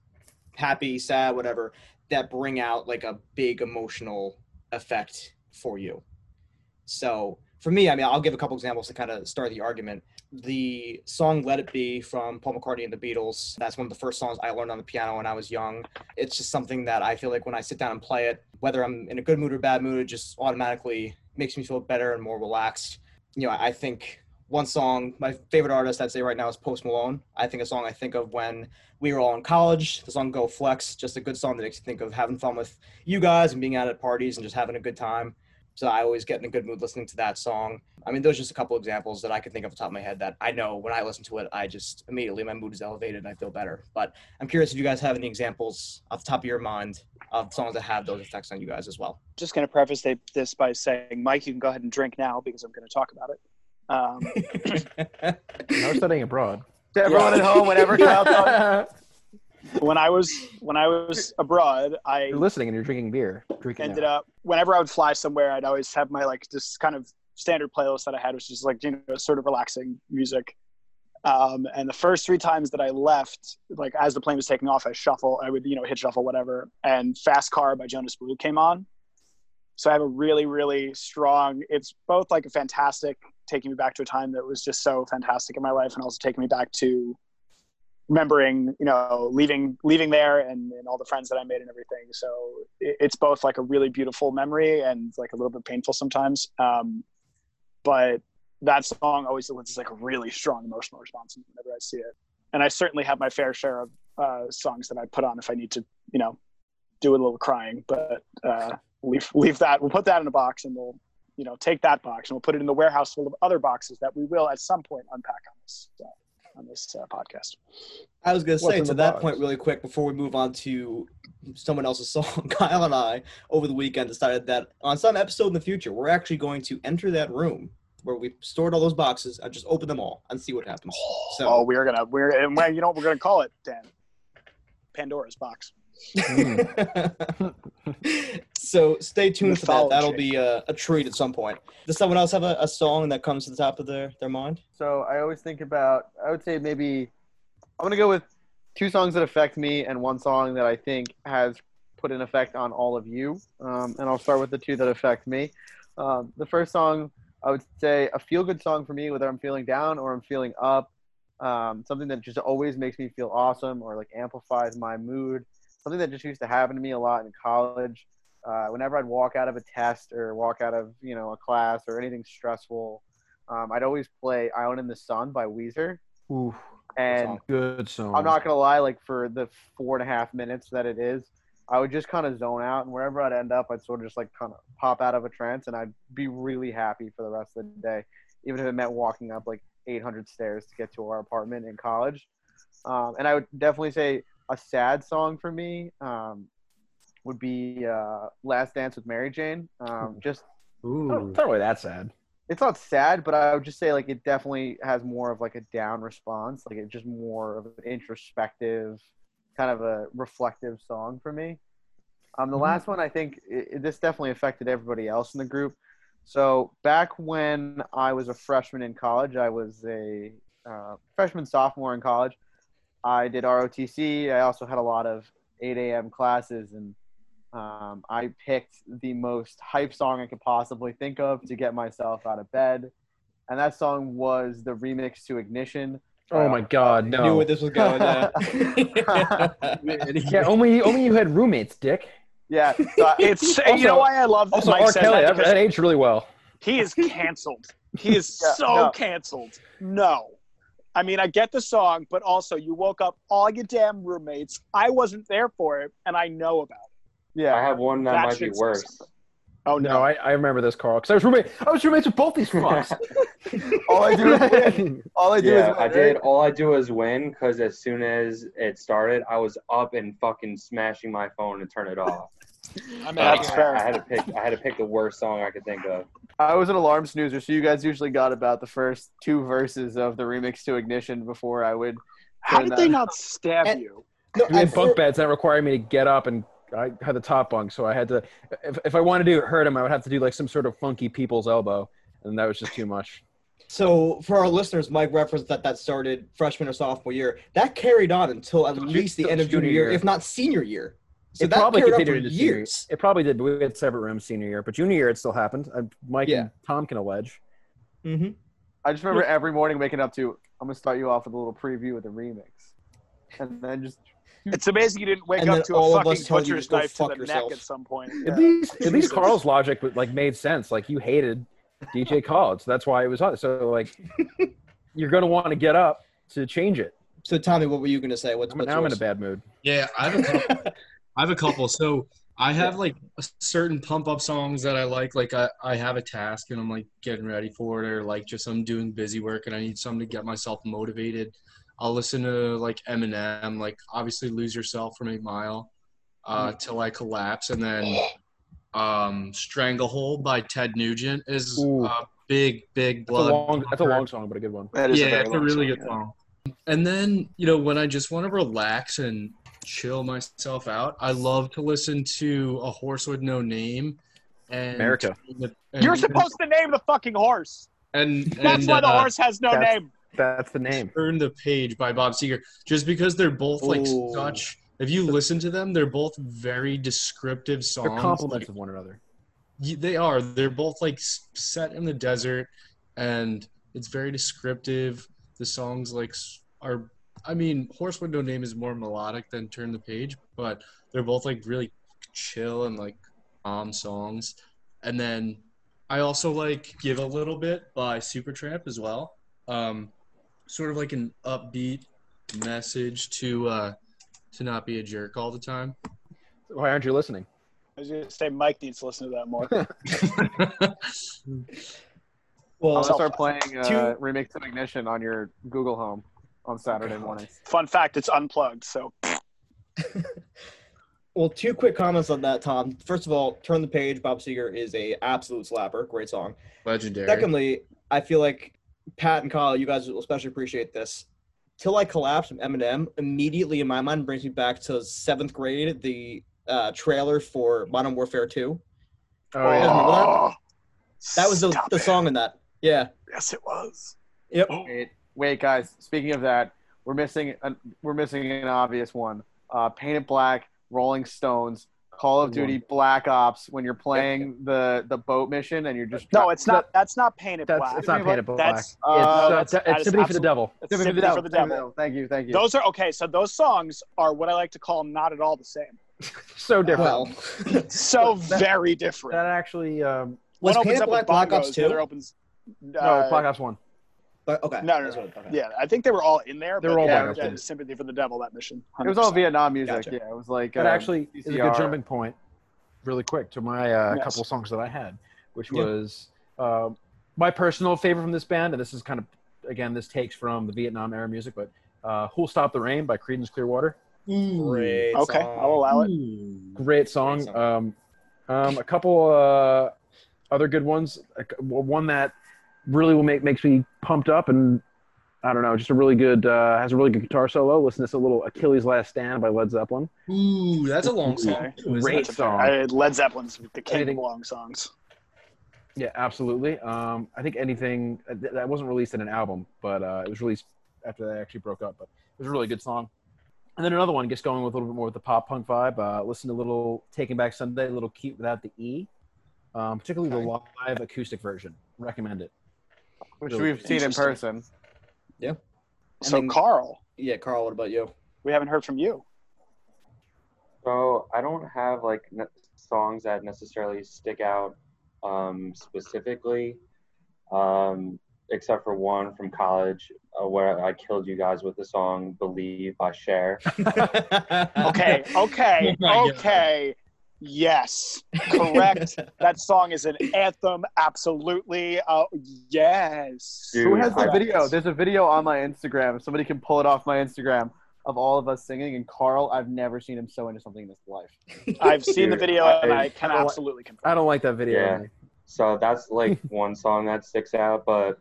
happy, sad, whatever, that bring out like a big emotional effect for you? So for me, I mean, I'll give a couple examples to kind of start the argument. The song "Let It Be" from Paul McCartney and the Beatles. That's one of the first songs I learned on the piano when I was young. It's just something that I feel like when I sit down and play it, whether I'm in a good mood or bad mood, it just automatically makes me feel better and more relaxed. You know, I think one song, my favorite artist I'd say right now is Post Malone. I think a song I think of when we were all in college. The song "Go Flex," just a good song that makes you think of having fun with you guys and being out at parties and just having a good time. So I always get in a good mood listening to that song. I mean, those just a couple examples that I can think of off the top of my head that I know when I listen to it, I just immediately my mood is elevated and I feel better. But I'm curious if you guys have any examples off the top of your mind of songs that have those effects on you guys as well. Just going to preface this by saying, Mike, you can go ahead and drink now because I'm going to talk about it. Um, No studying abroad. [laughs] To everyone at home, whenever [laughs] Kyle talks, when I was when I was abroad, I You're listening and you're drinking beer. Drinking ended now. up whenever I would fly somewhere, I'd always have my like this kind of standard playlist that I had, which is like you know sort of relaxing music. Um, and the first three times that I left, like as the plane was taking off, I shuffle, I would you know hit shuffle whatever, and Fast Car by Jonas Blue came on. So I have a really really strong. It's both like a fantastic, taking me back to a time that was just so fantastic in my life, and also taking me back to remembering you know leaving leaving there and, and all the friends that i made and everything so it, it's both like a really beautiful memory and like a little bit painful sometimes um, but that song always elicits like a really strong emotional response whenever i see it and i certainly have my fair share of uh, songs that I put on if I need to, you know, do a little crying. But uh, leave leave that. We'll put that in a box, and we'll you know take that box and we'll put it in the warehouse full of other boxes that we will at some point unpack on this uh, on this uh, podcast. I was gonna say to that box? point really quick before we move on to someone else's [laughs] song. Kyle and I over the weekend decided that on some episode in the future we're actually going to enter that room where we stored all those boxes and just open them all and see what happens. So oh, we're gonna we're and you know what we're gonna call it, Dan? Pandora's box. [laughs] so stay tuned for that. That'll be a, a treat at some point. Does someone else have a, a song that comes to the top of their, their mind? So I always think about. I would say maybe I'm gonna go with two songs that affect me and one song that I think has put an effect on all of you. Um, and I'll start with the two that affect me. Um, the first song I would say a feel good song for me, whether I'm feeling down or I'm feeling up. Um, something that just always makes me feel awesome or like amplifies my mood. Something that just used to happen to me a lot in college. Uh, whenever I'd walk out of a test or walk out of you know a class or anything stressful, um, I'd always play "Island in the Sun" by Weezer. Ooh, And good song. I'm not gonna lie, like for the four and a half minutes that it is, I would just kind of zone out, and wherever I'd end up, I'd sort of just like kind of pop out of a trance, and I'd be really happy for the rest of the day, even if it meant walking up like 800 stairs to get to our apartment in college. Um, and I would definitely say a sad song for me um, would be uh, "Last Dance with Mary Jane." Um, just Ooh. Not really that sad. it's not sad, but I would just say like it definitely has more of like a down response. Like it's just more of an introspective, kind of a reflective song for me. Um, the Mhm. last one I think i i- this definitely affected everybody else in the group. So back when I was a freshman in college, I was a uh, freshman sophomore in college. I did ROTC. I also had a lot of 8 a.m. classes, and um, I picked the most hype song I could possibly think of to get myself out of bed, and that song was the remix to Ignition. Oh my God, I knew no! where this was going. Yeah. [laughs] [laughs] yeah, only only you had roommates, Dick. Yeah, so I- It's you Also- know why I love that Also, Mike R. Kelly, that that, that aged really well. he is canceled. He is [laughs] Yeah, so no. canceled. No. I mean, I get the song, but also you woke up all your damn roommates. I wasn't there for it, and I know about it. yeah, I have one that, That might be shit's worse. Oh No, no! I, I remember this, Carl, because I was roommate. I was roommates with both these fucks. [laughs] all I do is win. [laughs] All I do Yeah, is win, I right? did. All I do is win because as soon as it started, I was up and fucking smashing my phone to turn it off. I mean, So that's I, fair. I had to pick. I had to pick the worst song I could think of. I was an alarm snoozer, so you guys usually got about the first two verses of the remix to Ignition before I would. How did that- they not stab And- you? No, we had bunk beds that required me to get up, and I had the top bunk, so I had to. If, if I wanted to hurt him, I would have to do like some sort of funky people's elbow, and that was just too much. So for our listeners, Mike referenced that that started freshman or sophomore year. That carried on until at least the end of junior junior year, year. if not senior year. So it that probably continued for into years. It probably did, but we had separate rooms senior year. But junior year, it still happened. Uh, Mike Yeah. and Tom can allege. hmm I just remember every morning waking up to. I'm gonna start you off with a little preview of the remix, and then just It's amazing you didn't wake And up to all a of us fucking told to butcher's knife to the fuck neck at some point. At least, at least Carl's logic like made sense. Like you hated DJ Khaled, so that's why it was on. So like, [laughs] you're gonna want to get up to change it. So Tommy, what were you gonna say? What's, I'm- what's now I'm in a bad mood. Yeah, I have a couple. I have a couple. So I have like a certain pump up songs that I like. Like I, I have a task and I'm like getting ready for it, or like just I'm doing busy work and I need something to get myself motivated. I'll listen to like Eminem, like obviously "Lose Yourself" from Eight Mile, uh, "Till I Collapse," and then um, "Stranglehold" by Ted Nugent is Ooh. a big, big That's a long, that's a long song, but a good one. That is yeah, a it's a really song, good yeah. song. And then, you know, when I just want to relax and chill myself out, I love to listen to a horse with no name. And America. and- You're supposed to name the fucking horse. and, That's why the uh, horse has no that's- name. That's the name. Turn the Page by Bob Seger. Just because they're both like Ooh. such. If you listen to them, they're both very descriptive songs. They're compliments Like, of one another. y- they are. They're both like set in the desert, and it's very descriptive. The songs like are. I mean, Horse with No Name is more melodic than Turn the Page, but they're both like really chill and like calm songs. And then I also like Give a Little Bit by Supertramp as well. Um, sort of like an upbeat message to uh, to not be a jerk all the time. Why aren't you listening? I was going to say Mike needs to listen to that more. [laughs] Well, I'll start playing uh, Two- Remix of Ignition on your Google Home on Saturday mornings. Fun fact: it's unplugged. So [laughs] well, two quick comments on that, Tom. First of all, "Turn the Page" Bob Seger is a absolute slapper. Great song. Legendary. Secondly, I feel like Pat and Kyle, you guys will especially appreciate this. "Till I Collapse" from Eminem immediately in my mind brings me back to seventh grade, the uh, trailer for Modern Warfare Two. Oh yeah. remember that? That was the, the song in that. Yeah. Yes, it was. Yep. Wait, wait, guys. Speaking of that, we're missing an, we're missing an obvious one. Uh, Painted Black, Rolling Stones, Call of Duty Black Ops. When you're playing the the boat mission and you're just No, it's not. That's not painted That's it's not painted black. That's Uh, it's, no, uh, that's- it's sympathy for the devil. that's Sympathy sympathy for the Sympathy devil. Thank you, thank you. Those are okay. So those songs are what I like to call not at all the same. [laughs] So different. Well, [laughs] So That- very different. that actually um, was One Painted Black with Black Ops the other 2? opens. no uh, Black Ops one. But, okay. No, no, no. okay. Yeah, I think they were all in there. They but were all yeah, Black Ops, yeah, yeah. sympathy for the devil. That mission. It was all Vietnam music. Gotcha. Yeah, it was like That uh, actually is a good jumping point, really quick, to my uh, Yes. couple songs that I had, which Yeah. was uh, my personal favorite from this band, and this is kind of again this takes from the Vietnam era music, but uh, "Who'll Stop the Rain" by Creedence Clearwater. Great. Okay, song. I'll allow it. Great song. Great Um, um, a couple uh, other good ones. A c- One that really will make makes me pumped up, and I don't know, just a really good uh, has a really good guitar solo. Listen to this little Achilles' Last Stand by Led Zeppelin. Ooh, that's a long song. Okay. too, Great it? That's a fair- song. I, Led Zeppelin's the king Anything- of long songs. Yeah, absolutely. Um, I think anything uh, th- that wasn't released in an album, but uh, it was released after they actually broke up. But it was a really good song. And then another one, gets going with a little bit more with the pop punk vibe. Uh, listen to a little Taking Back Sunday, a little cute without the E, um, particularly the live acoustic version. Recommend it. Which Really we've seen in interesting. person. So then- Carl, Yeah, Carl, what about you? we haven't heard from you. So I don't have like ne- songs that necessarily stick out um, specifically, um, except for one from college uh, where I killed you guys with the song "Believe" by Cher. [laughs] Okay, okay, Oh my God. okay. Yes, correct. [laughs] that song is an anthem. Absolutely. Uh, yes. Dude, Who has the video? There's a video on my Instagram. Somebody can pull it off my Instagram of all of us singing. And Carl, I've never seen him so into something in his life. [laughs] I've seen the Dude, video and I- I can I don't- absolutely confirm. I don't like that video. Yeah. So that's like [laughs] one song that sticks out, but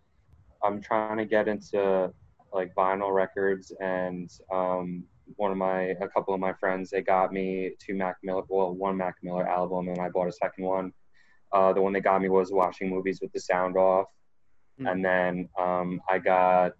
I'm trying to get into like vinyl records and um, one of my a couple of my friends they got me two Mac Miller well one Mac Miller album and I bought a second one. Uh, the one they got me was watching movies with the sound off, Mm. and then um, I got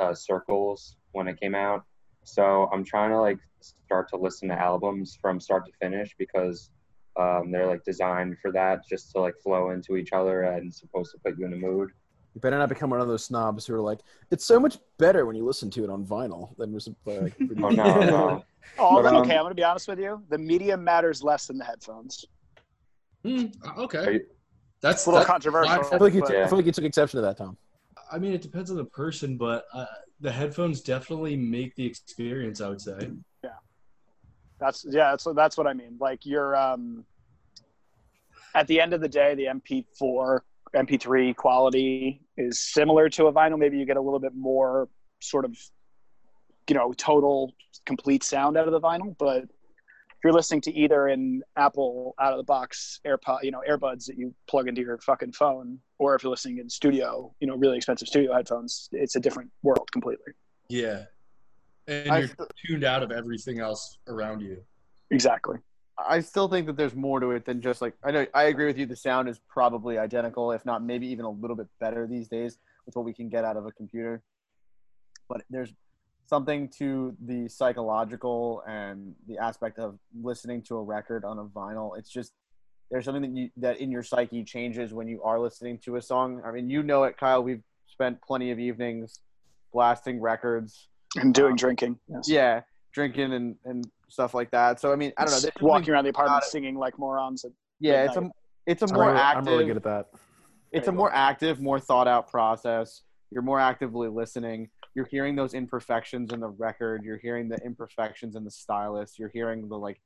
uh, Circles when it came out. So I'm trying to like start to listen to albums from start to finish because um, they're like designed for that, just to like flow into each other and supposed to put you in a mood. You better not become one of those snobs who are like, it's so much better when you listen to it on vinyl than was like. [laughs] Oh no, no. Oh, But, then um, okay. I'm going to be honest with you. The medium matters less than the headphones. Hmm, okay. you- That's a little that's- controversial. I feel like you, but- t- I feel like you took exception to that, Tom. I mean, it depends on the person, but uh, the headphones definitely make the experience. I would say. That's yeah, that's that's what I mean. Like you're um at the end of the day, the MP4, MP3 quality is similar to a vinyl. Maybe you get a little bit more sort of you know, total complete sound out of the vinyl, but if you're listening to either an Apple out of the box AirPod, you know, earbuds that you plug into your fucking phone, or if you're listening in studio, you know, really expensive studio headphones, it's a different world completely. Yeah. And you're st- tuned out of everything else around you. Exactly. I still think that there's more to it than just like I know I agree with you. The sound is probably identical, if not maybe even a little bit better these days with what we can get out of a computer. But there's something to the psychological and the aspect of listening to a record on a vinyl. It's just there's something that you that in your psyche changes when you are listening to a song. I mean, you know it, Kyle. We've spent plenty of evenings blasting records. And doing Um, drinking. Yes. Yeah, drinking and and stuff like that. So I mean, I don't know. there's something- walking around the apartment singing like morons. Yeah, it's a it's a I'm more really, active. I'm really good at that. it's a more active, more thought out process. You're more actively listening. you're hearing those imperfections in the record. You're hearing the imperfections in the stylist. You're hearing the like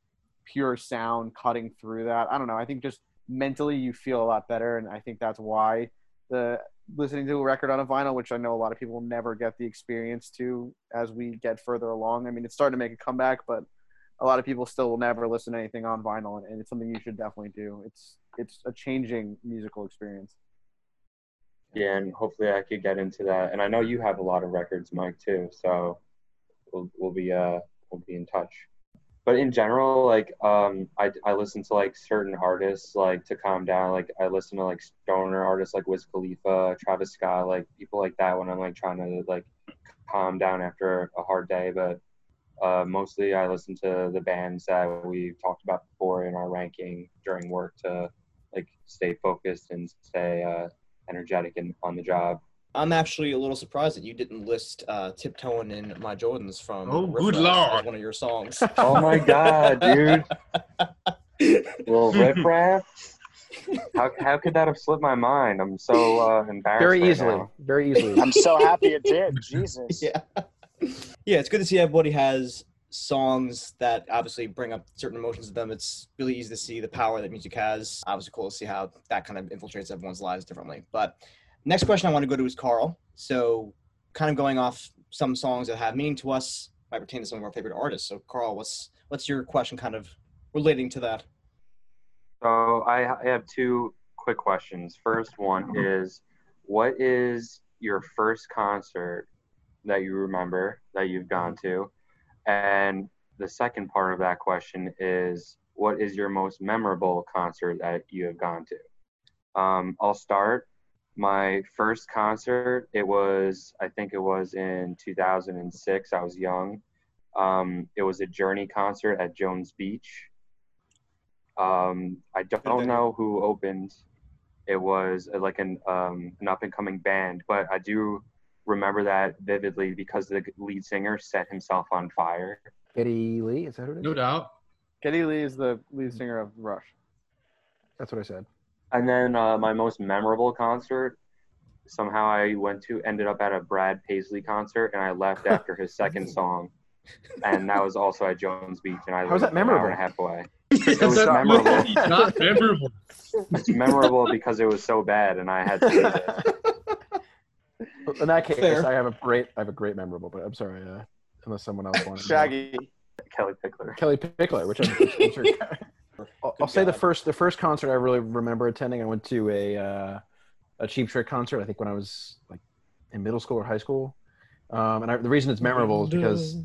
pure sound cutting through that. I don't know. I think just mentally you feel a lot better, and I think that's why the listening to a record on a vinyl, which I know a lot of people never get the experience to as we get further along. I mean, it's starting to make a comeback, but a lot of people still will never listen to anything on vinyl, and it's something you should definitely do. It's it's a changing musical experience. Yeah, and hopefully I could get into that. And I know you have a lot of records, Mike, too. So we'll we'll be uh we'll be in touch. But in general, like um, I I listen to like certain artists like to calm down. Like I listen to like stoner artists like Wiz Khalifa, Travis Scott, like people like that when I'm like trying to like calm down after a hard day. But uh, mostly I listen to the bands that we've talked about before in our ranking during work to like stay focused and stay uh, energetic and on the job. I'm actually a little surprised that you didn't list uh, "Tiptoeing in My Jordans" from Oh, Riff good Raff as one of your songs. [laughs] Oh my god, dude! [laughs] Little riff raff. How how could that have slipped my mind? I'm so uh, embarrassed. Very right easily. now. Very easily. I'm so happy it did. Jesus. [laughs] yeah, yeah, it's good to see everybody has songs that obviously bring up certain emotions to them. It's really easy to see the power that music has. Obviously, cool to see how that kind of infiltrates everyone's lives differently. But next question I want to go to is Carl. So, kind of going off some songs that have meaning to us might pertain to some of our favorite artists. So, Carl, what's what's your question kind of relating to that? So I, I have two quick questions. First one is, what is your first concert that you remember that you've gone to? And the second part of that question is, what is your most memorable concert that you have gone to? Um, I'll start. My first concert, it was, I think it was in 2006. I was young. Um, it was a Journey concert at Jones Beach. Um, I don't know who opened. It was uh, like an um, an up and coming band, but I do remember that vividly because the lead singer set himself on fire. Eddie Lee, is that who it is? No doubt. Geddy Lee is the lead singer of Rush. That's what I said. And then uh, my most memorable concert, somehow I went to ended up at a Brad Paisley concert, and I left [laughs] after his second song, and that was also at Jones Beach, and I was that lived an hour and memorable? a half away. [laughs] It was memorable. Not memorable. It's memorable because it was so bad, and I had to. [laughs] Be there. In that case, Fair. I have a great, I have a great memorable, but I'm sorry, uh, unless someone else wants. Shaggy. Kellie Pickler. Kellie Pickler, which I'm, I'm sure. [laughs] I'll, I'll say the first, the first concert I really remember attending. I went to a uh, a Cheap Trick concert. I think when I was like in middle school or high school. Um, and I, the reason it's memorable is because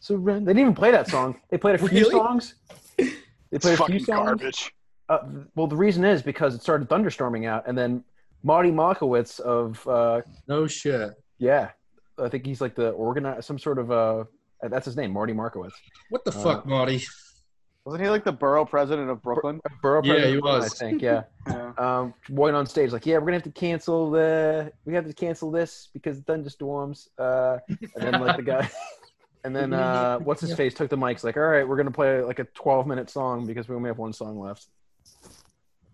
surrender. They didn't even play that song. They played a few Really? songs. They It's played a few songs. garbage. Uh, well, the reason is because it started thunderstorming out, and then Marty Markowitz of uh, No shit. yeah, I think he's like the organizer, some sort of uh, that's his name, Marty Markowitz. What the Uh, fuck, Marty? Wasn't he like the borough president of Brooklyn? Borough president, Yeah, president, he was. I think, yeah. [laughs] Yeah. um, walking on stage, like, yeah, we're gonna have to cancel the, we have to cancel this because of thunderstorms. Uh, and then like the guy, [laughs] and then uh, what's his face took the mics, like, all right, we're gonna play like a 12 minute song because we only have one song left.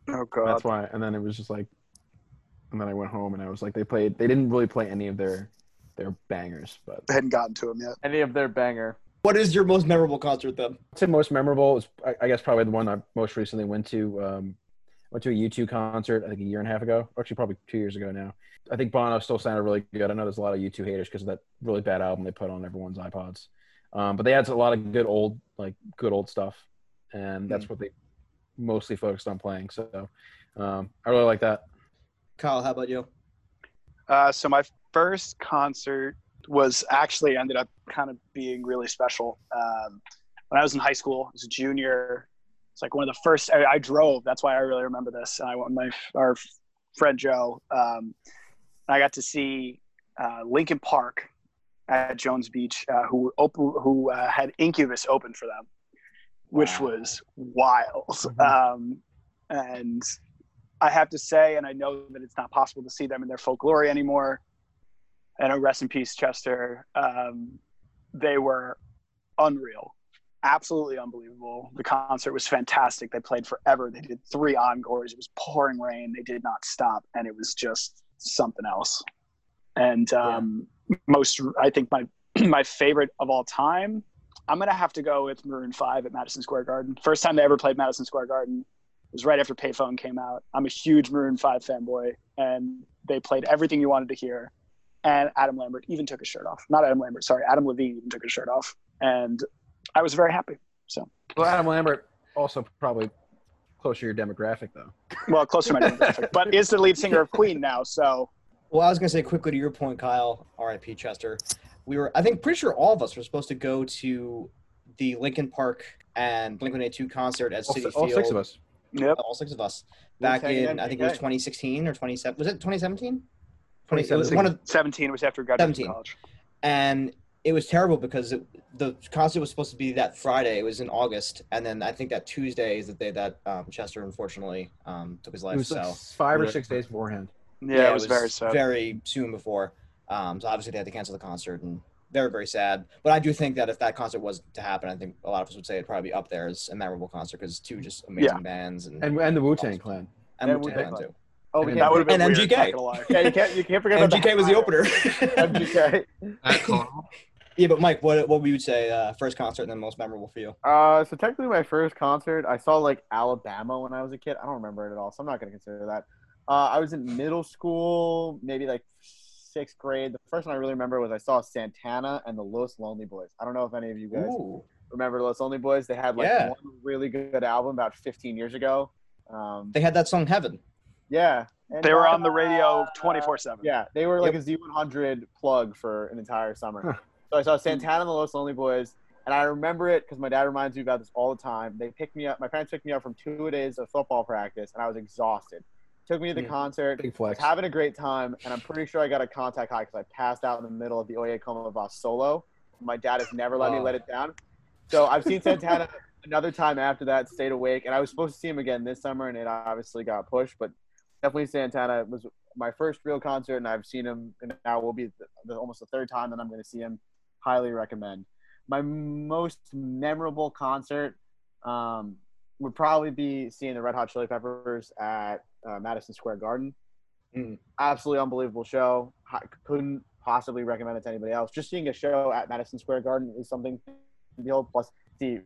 Oh god. That's why. And then it was just like, and then I went home and I was like, they played, they didn't really play any of their, their bangers, but I hadn't gotten to them yet. Any of their banger. What is your most memorable concert then? I'd say most memorable is I, I guess probably the one I most recently went to. Um, went to a U2 concert I think a year and a half ago, actually probably two years ago now. I think Bono still sounded really good. I know there's a lot of U2 haters because of that really bad album they put on everyone's iPods. Um, but they had a lot of good old like good old stuff, and that's what they mostly focused on playing. So um, I really like that. Kyle, how about you? Uh, so my first concert was actually ended up kind of being really special. Um, when I was in high school, I was a junior. It's like one of the first. I, I drove. That's why I really remember this. And I went with my our friend Joe. Um, I got to see uh, Linkin Park at Jones Beach, uh, who open, who uh, had Incubus open for them, which Wow. was wild. Um, and I have to say, and I know that it's not possible to see them in their full glory anymore. And a rest in peace, Chester. Um, they were unreal, absolutely unbelievable. The concert was fantastic. They played forever. They did three encores. It was pouring rain. They did not stop, and it was just something else. And um, most, I think my [clears throat] my favorite of all time, I'm gonna have to go with Maroon Five at Madison Square Garden. First time they ever played Madison Square Garden was right after Payphone came out. I'm a huge Maroon Five fanboy, and they played everything you wanted to hear. And Adam Lambert even took his shirt off. Not Adam Lambert, sorry, Adam Levine even took his shirt off, and I was very happy. So, Well, Adam Lambert also probably closer to your demographic, though. well, closer to my demographic, but is the lead singer of Queen now. So, Well, I was gonna say quickly to your point, Kyle. R.I.P. Chester. We were, I think, pretty sure all of us were supposed to go to the Linkin Park and Blink One Eight Two concert at All, City si- all Field. six of us. Yep. All six of us back in, I think it was 2016 or 27. Was it 2017? 2017. It was one of 17 was after we graduated 17. from college. and it was terrible because it, the concert was supposed to be that Friday. It was in August, and then I think that Tuesday is the day that um, Chester unfortunately um, took his It life. was like so five or six days beforehand. Yeah, it was, very sad. very soon before. Um, so obviously they had to cancel the concert, and very very sad. But I do think that if that concert was to happen, I think a lot of us would say it'd probably be up there as a memorable concert because two just amazing Yeah. bands and And, and the Wu Tang Clan. and, and Wu-Tang Wu-Tang Clan, too. Oh, we And can't that would have been And weird, MGK. not gonna. Yeah, you can't you can't forget about MGK was the opener. MGK. [laughs] Yeah, but Mike, what what would you say uh, first concert and then most memorable for you? Uh, so technically, my first concert, I saw like Alabama when I was a kid. I don't remember it at all, so I'm not gonna consider that. Uh, I was in middle school, maybe like sixth grade. The first one I really remember was I saw Santana and the Los Lonely Boys. I don't know if any of you guys Ooh, remember Los Lonely Boys. They had like Yeah. one really good album about 15 years ago. Um, they had that song Heaven. yeah, And, They were uh, on the radio 24 7. Yeah, they were like a Z100 plug for an entire summer. Huh. So I saw Santana and the Los Lonely Boys, and I remember it because my dad reminds me about this all the time. They picked me up. My parents picked me up from two days of football practice, and I was exhausted. Took me to the concert. Big was having a great time, and I'm pretty sure I got a contact high because I passed out in the middle of the Oye Como Vas solo. My dad has never let me let it down. So I've seen Santana [laughs] another time after that, stayed awake, and I was supposed to see him again this summer, and it obviously got pushed. But definitely Santana was my first real concert, and I've seen him, and now will be the, the, almost the third time that I'm going to see him. Highly recommend. My most memorable concert um, would probably be seeing the Red Hot Chili Peppers at uh, Madison Square Garden. Mm. Absolutely unbelievable show. I couldn't possibly recommend it to anybody else. Just seeing a show at Madison Square Garden is something to behold. Plus, see,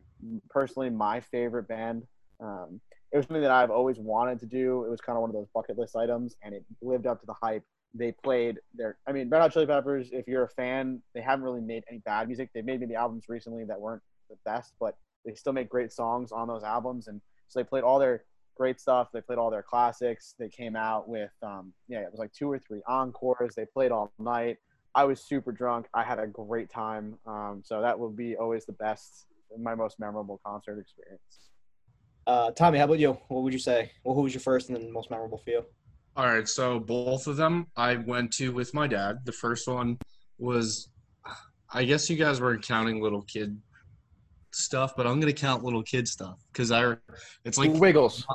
personally, my favorite band. Um, it was something that I've always wanted to do. It was kind of one of those bucket list items, and it lived up to the hype. They played their, I mean, Red Hot Chili Peppers. If you're a fan, they haven't really made any bad music. They've made maybe albums recently that weren't the best, but they still make great songs on those albums. And so they played all their great stuff. They played all their classics. They came out with, um, yeah, it was like two or three encores. They played all night. I was super drunk. I had a great time. Um, so that will be always the best, my most memorable concert experience. Uh, Tommy, how about you? What would you say? Well, who was your first and then most memorable for you? All right, so both of them I went to with my dad. The first one was, I guess you guys weren't counting little kid stuff, but I'm gonna count little kid stuff because I, it's like Wiggles.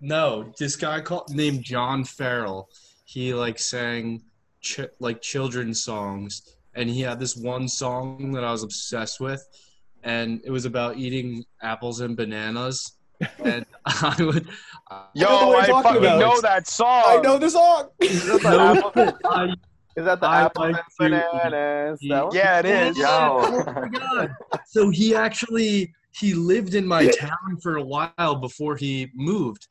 No, this guy called named John Farrell. He like sang ch- like children's songs, and he had this one song that I was obsessed with, and it was about eating apples and bananas. and [laughs] I would, Yo, I know I, fucking about. know that song. I know the song. [laughs] Is that the [laughs] No, apple? I, Is that the I apple like and bananas? eat- That one? Yeah, it is. Yo. Oh my god! So he actually he lived in my town for a while before he moved,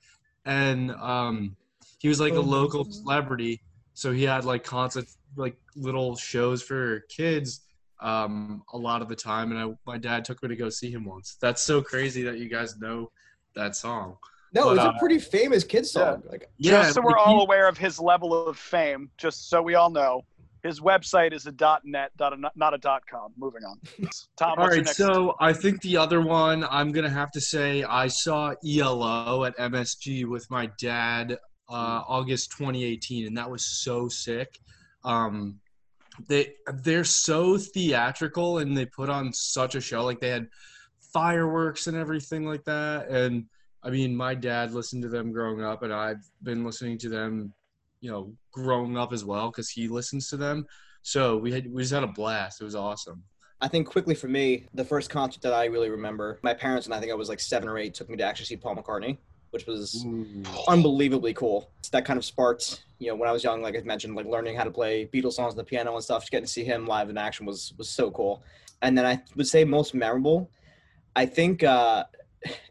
and um, he was like a local celebrity. So he had like constant like little shows for kids um, a lot of the time, and I, my dad took me to go see him once. That's so crazy that you guys know that song. No, But, it's a uh, pretty famous kid song. Like, Just so we're all he- aware of his level of fame, just so we all know, his website is a dot .net, dot a, not a dot .com. Moving on. [laughs] Tom, All right, so I think the other one I'm gonna have to say I saw ELO at MSG with my dad uh, August 2018, and that was so sick. Um, they they're so theatrical, and they put on such a show. Like they had fireworks and everything like that. And I mean, my dad listened to them growing up, and I've been listening to them, you know, growing up as well because he listens to them. So we had we just had a blast. It was awesome. I think quickly for me, the first concert that I really remember, my parents and I think I was like seven or eight took me to actually see Paul McCartney. which was Ooh. unbelievably cool. That kind of sparked, you know, when I was young, like I mentioned, like learning how to play Beatles songs on the piano and stuff. Just getting to see him live in action was was so cool. And then I would say most memorable. I think uh,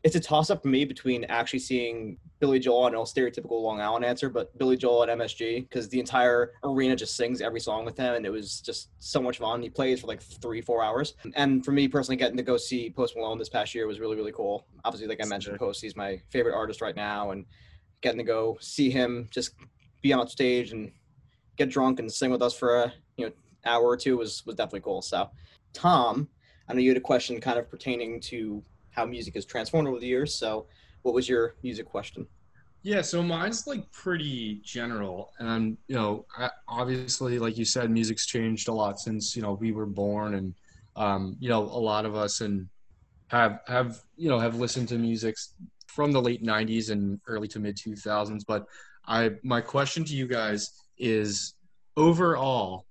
it's a toss up for me between actually seeing Billy Joel and a stereotypical Long Island answer, but Billy Joel at MSG because the entire arena just sings every song with him, and it was just so much fun. He plays for like three, four hours, and for me personally, getting to go see Post Malone this past year was really, really cool. Obviously, like I mentioned. Post, he's my favorite artist right now, and getting to go see him just be on stage and get drunk and sing with us for a you know hour or two was was definitely cool. So, Tom, I know you had a question kind of pertaining to how music has transformed over the years. So, what was your music question? Yeah, so mine's like pretty general, and you know, obviously, like you said, music's changed a lot since you know we were born, and um, you know, a lot of us and have have you know have listened to music from the late '90s and early to mid 2000s. But I, my question to you guys is, overall,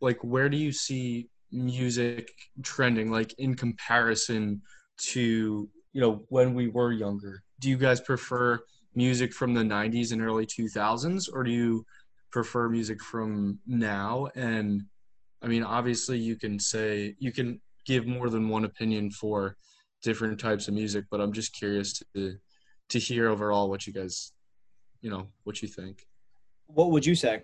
like, where do you see music trending, like in comparison to you know when we were younger? Do you guys prefer music from the 90s and early 2000s or do you prefer music from now and i mean obviously you can say you can give more than one opinion for different types of music but i'm just curious to to hear overall what you guys you know what you think What would you say?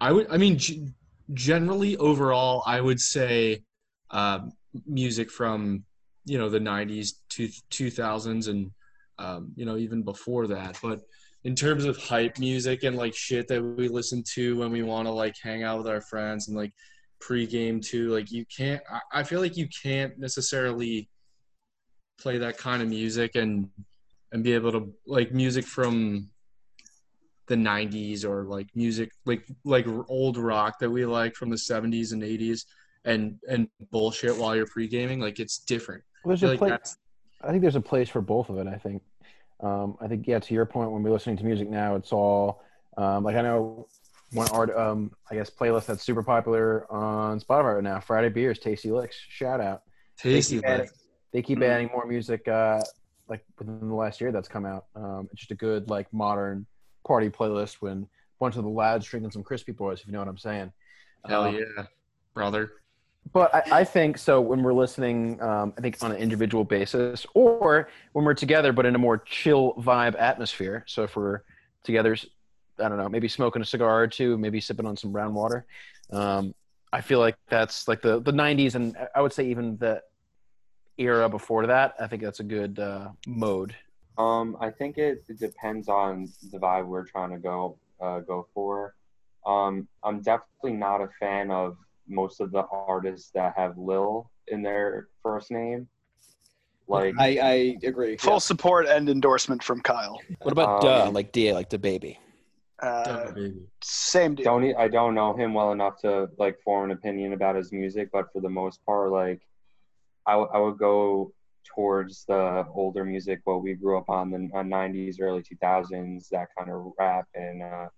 i would i mean g- generally overall i would say um, music from you know the 90s to 2000s and um, you know even before that. But in terms of hype music and like shit that we listen to when we want to like hang out with our friends and like pregame too like you can't I, I feel like you can't necessarily play that kind of music and and be able to like music from the 90s or like music like like old rock that we like from the 70s and 80s and and bullshit while you're pre-gaming like it's different Well, there's I a like place. that's I think there's a place for both of it. I think. Um, I think yeah. To your point, when we're listening to music now, it's all um, like I know one art. Um, I guess playlist that's super popular on Spotify right now. Friday beers, tasty licks. Shout out. tasty keep adding, they keep Mhm. adding more music uh, like within the last year that's come out. Um, it's just a good like modern party playlist when a bunch of the lads drinking some crispy boys, if you know what I'm saying. hell Um, yeah brother but I, I think so when we're listening, um, I think on an individual basis, or when we're together, but in a more chill vibe atmosphere. So if we're together, I don't know, maybe smoking a cigar or two, maybe sipping on some brown water. Um, I feel like that's like the the '90s, and I would say even the era before that. I think that's a good uh, mode. Um, I think it, it depends on the vibe we're trying to go uh, go for. Um, I'm definitely not a fan of most of the artists that have Lil in their first name. Like, I, I agree. Full yeah. support and endorsement from Kyle. What about Um, Duh, like Da, like the baby? Uh, same deal. don't I don't know him well enough to like form an opinion about his music, but for the most part, like, I, w- I would go towards the older music, what we grew up on the uh, '90s, early 2000s, that kind of rap, and uh,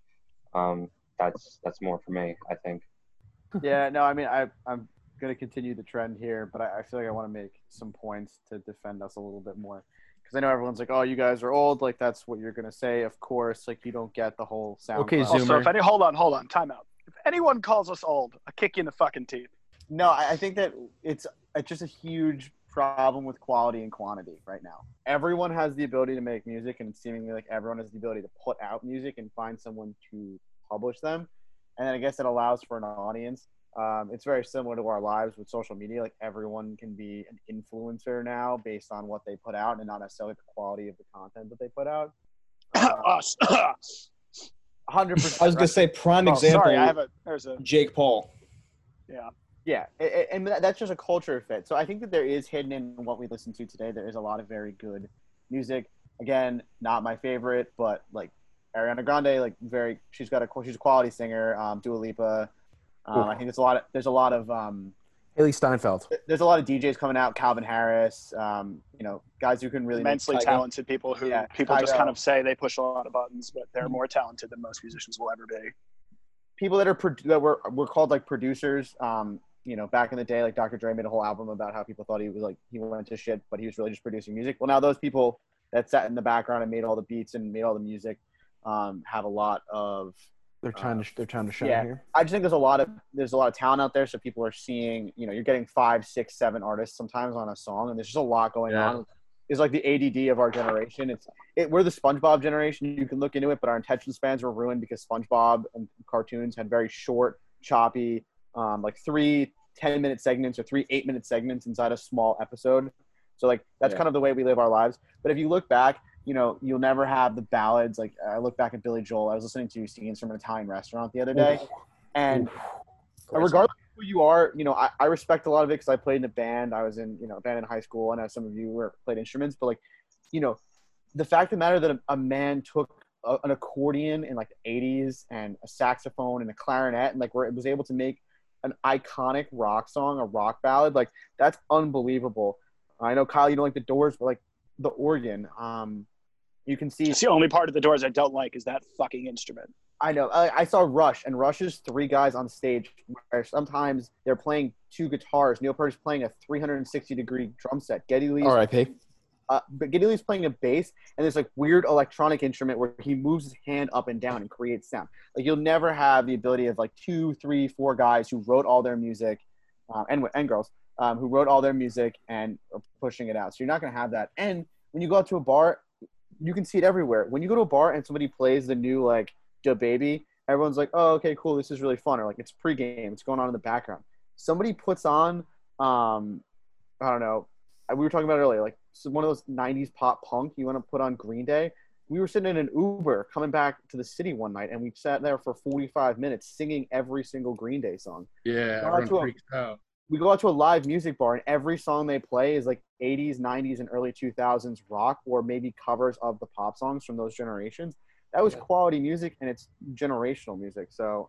um, that's that's more for me, I think. Yeah, no, I mean, I, I'm going to continue the trend here, but I, I feel like I want to make some points to defend us a little bit more. Because I know everyone's like, oh, you guys are old. Like, that's what you're going to say. Of course, like, you don't get the whole sound. Okay, cloud. Also, Zoomer. if any, hold on, hold on, time out. If anyone calls us old, I kick you in the fucking teeth. No, I, I think that it's, it's just a huge problem with quality and quantity right now. Everyone has the ability to make music, and it's seemingly like everyone has the ability to put out music and find someone to publish them. And then I guess it allows for an audience. Um, it's very similar to our lives with social media. Like everyone can be an influencer now based on what they put out, and not necessarily the quality of the content that they put out. Uh, [coughs] us. Hundred percent. I was gonna say prime oh, example. sorry, I have a. There's a. Jake Paul. Yeah. Yeah, a- a- and that's just a culture fit. So I think that there is hidden in what we listen to today. There is a lot of very good music. Again, not my favorite, but like Ariana Grande, like very, she's got a she's a quality singer. Um, Dua Lipa. Um, I think there's a lot of there's a lot of um, Hailee Steinfeld. there's a lot of DJs coming out. Calvin Harris, um, you know, guys who can really immensely talented people who Yeah, people just kind of say they push a lot of buttons, but they're more talented than most musicians will ever be. people that are pro- that were were called like producers. Um, you know, back in the day, like Dr. Dre made a whole album about how people thought he was like he went to shit, but he was really just producing music. Well, now those people that sat in the background and made all the beats and made all the music um, have a lot of They're trying to they're trying to shine yeah. here. I just think there's a lot of there's a lot of talent out there, so people are seeing. You know, you're getting five, six, seven artists sometimes on a song, and there's just a lot going Yeah. on. It's like the ADD of our generation. It's it, we're the SpongeBob generation. You can look into it, but our attention spans were ruined because SpongeBob and cartoons had very short, choppy, um, like three 10 minute segments or three eight minute segments inside a small episode. So like that's Yeah. kind of the way we live our lives. But if you look back, you know, you'll never have the ballads. Like I look back at Billy Joel. I was listening to scenes from an Italian restaurant the other day, and regardless of who you are, you know, I, I respect a lot of it because I played in a band. I was in, you know, a band in high school, and as some of you were played instruments. But like, you know, the fact of the matter that a, a man took a, an accordion in like the '80s and a saxophone and a clarinet, and like where it was able to make an iconic rock song, a rock ballad, like that's unbelievable. I know Kyle, you don't like the Doors, but like the organ, um, you can see It's the only part of the doors I don't like is that fucking instrument. I know. I, I saw Rush, and Rush's three guys on stage where sometimes they're playing two guitars. Neil Peart's playing a 360 degree drum set. Geddy Lee's, R.I.P. uh, but Geddy Lee's playing a bass, and there's like weird electronic instrument where he moves his hand up and down and creates sound. Like you'll never have the ability of like two, three, four guys who wrote all their music, um, and and girls um, who wrote all their music and are pushing it out. So you're not gonna have that. And when you go out to a bar, you can see it everywhere. When you go to a bar and somebody plays the new like Da Baby, everyone's like, "Oh, okay, cool. This is really fun." Or like it's pregame. It's going on in the background. Somebody puts on, um, I don't know. We were talking about it earlier, like one of those '90s pop punk. You want to put on Green Day? We were sitting in an Uber coming back to the city one night, and we sat there for 45 minutes singing every single Green Day song Yeah, Shout out to everyone freaks out. We go out to a live music bar and every song they play is like 80s 90s and early 2000s rock or maybe covers of the pop songs from those generations that was Yeah. quality music and it's generational music so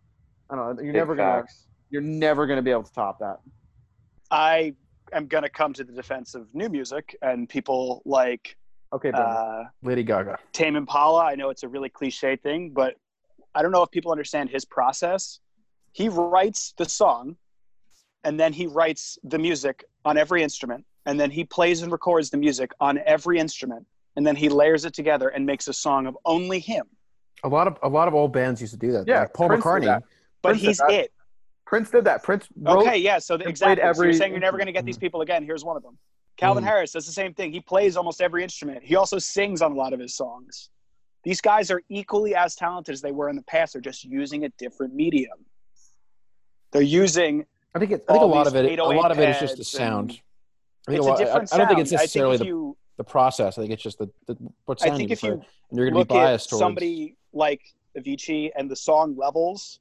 i don't know you're Big never gonna you're never gonna be able to top that I am gonna come to the defense of new music and people like okay uh, Lady Gaga. Tame Impala. I know it's a really cliche thing, but I don't know if people understand his process. He writes the song, and then he writes the music on every instrument, and then he plays and records the music on every instrument, and then he layers it together and makes a song of only him. A lot of a lot of old bands used to do that. Yeah, like Paul Prince did McCartney. that. But Prince did he's that. it. prince did that prince wrote Okay, yeah. So the, played exactly. so every you're saying you're never going to get these people again. Here's one of them. Calvin Mhm. Harris does the same thing. He plays almost every instrument. He also sings on a lot of his songs. These guys are equally as talented as they were in the past. They're just using a different medium. They're using I think it, I think a lot of it. A oh lot of it is just the sound. I think it's a lot, a different I, I don't think it's necessarily think if the, you, the process. I think it's just the, the what I sound think you if you and you're going to be biased at towards somebody like Avicii and the song levels,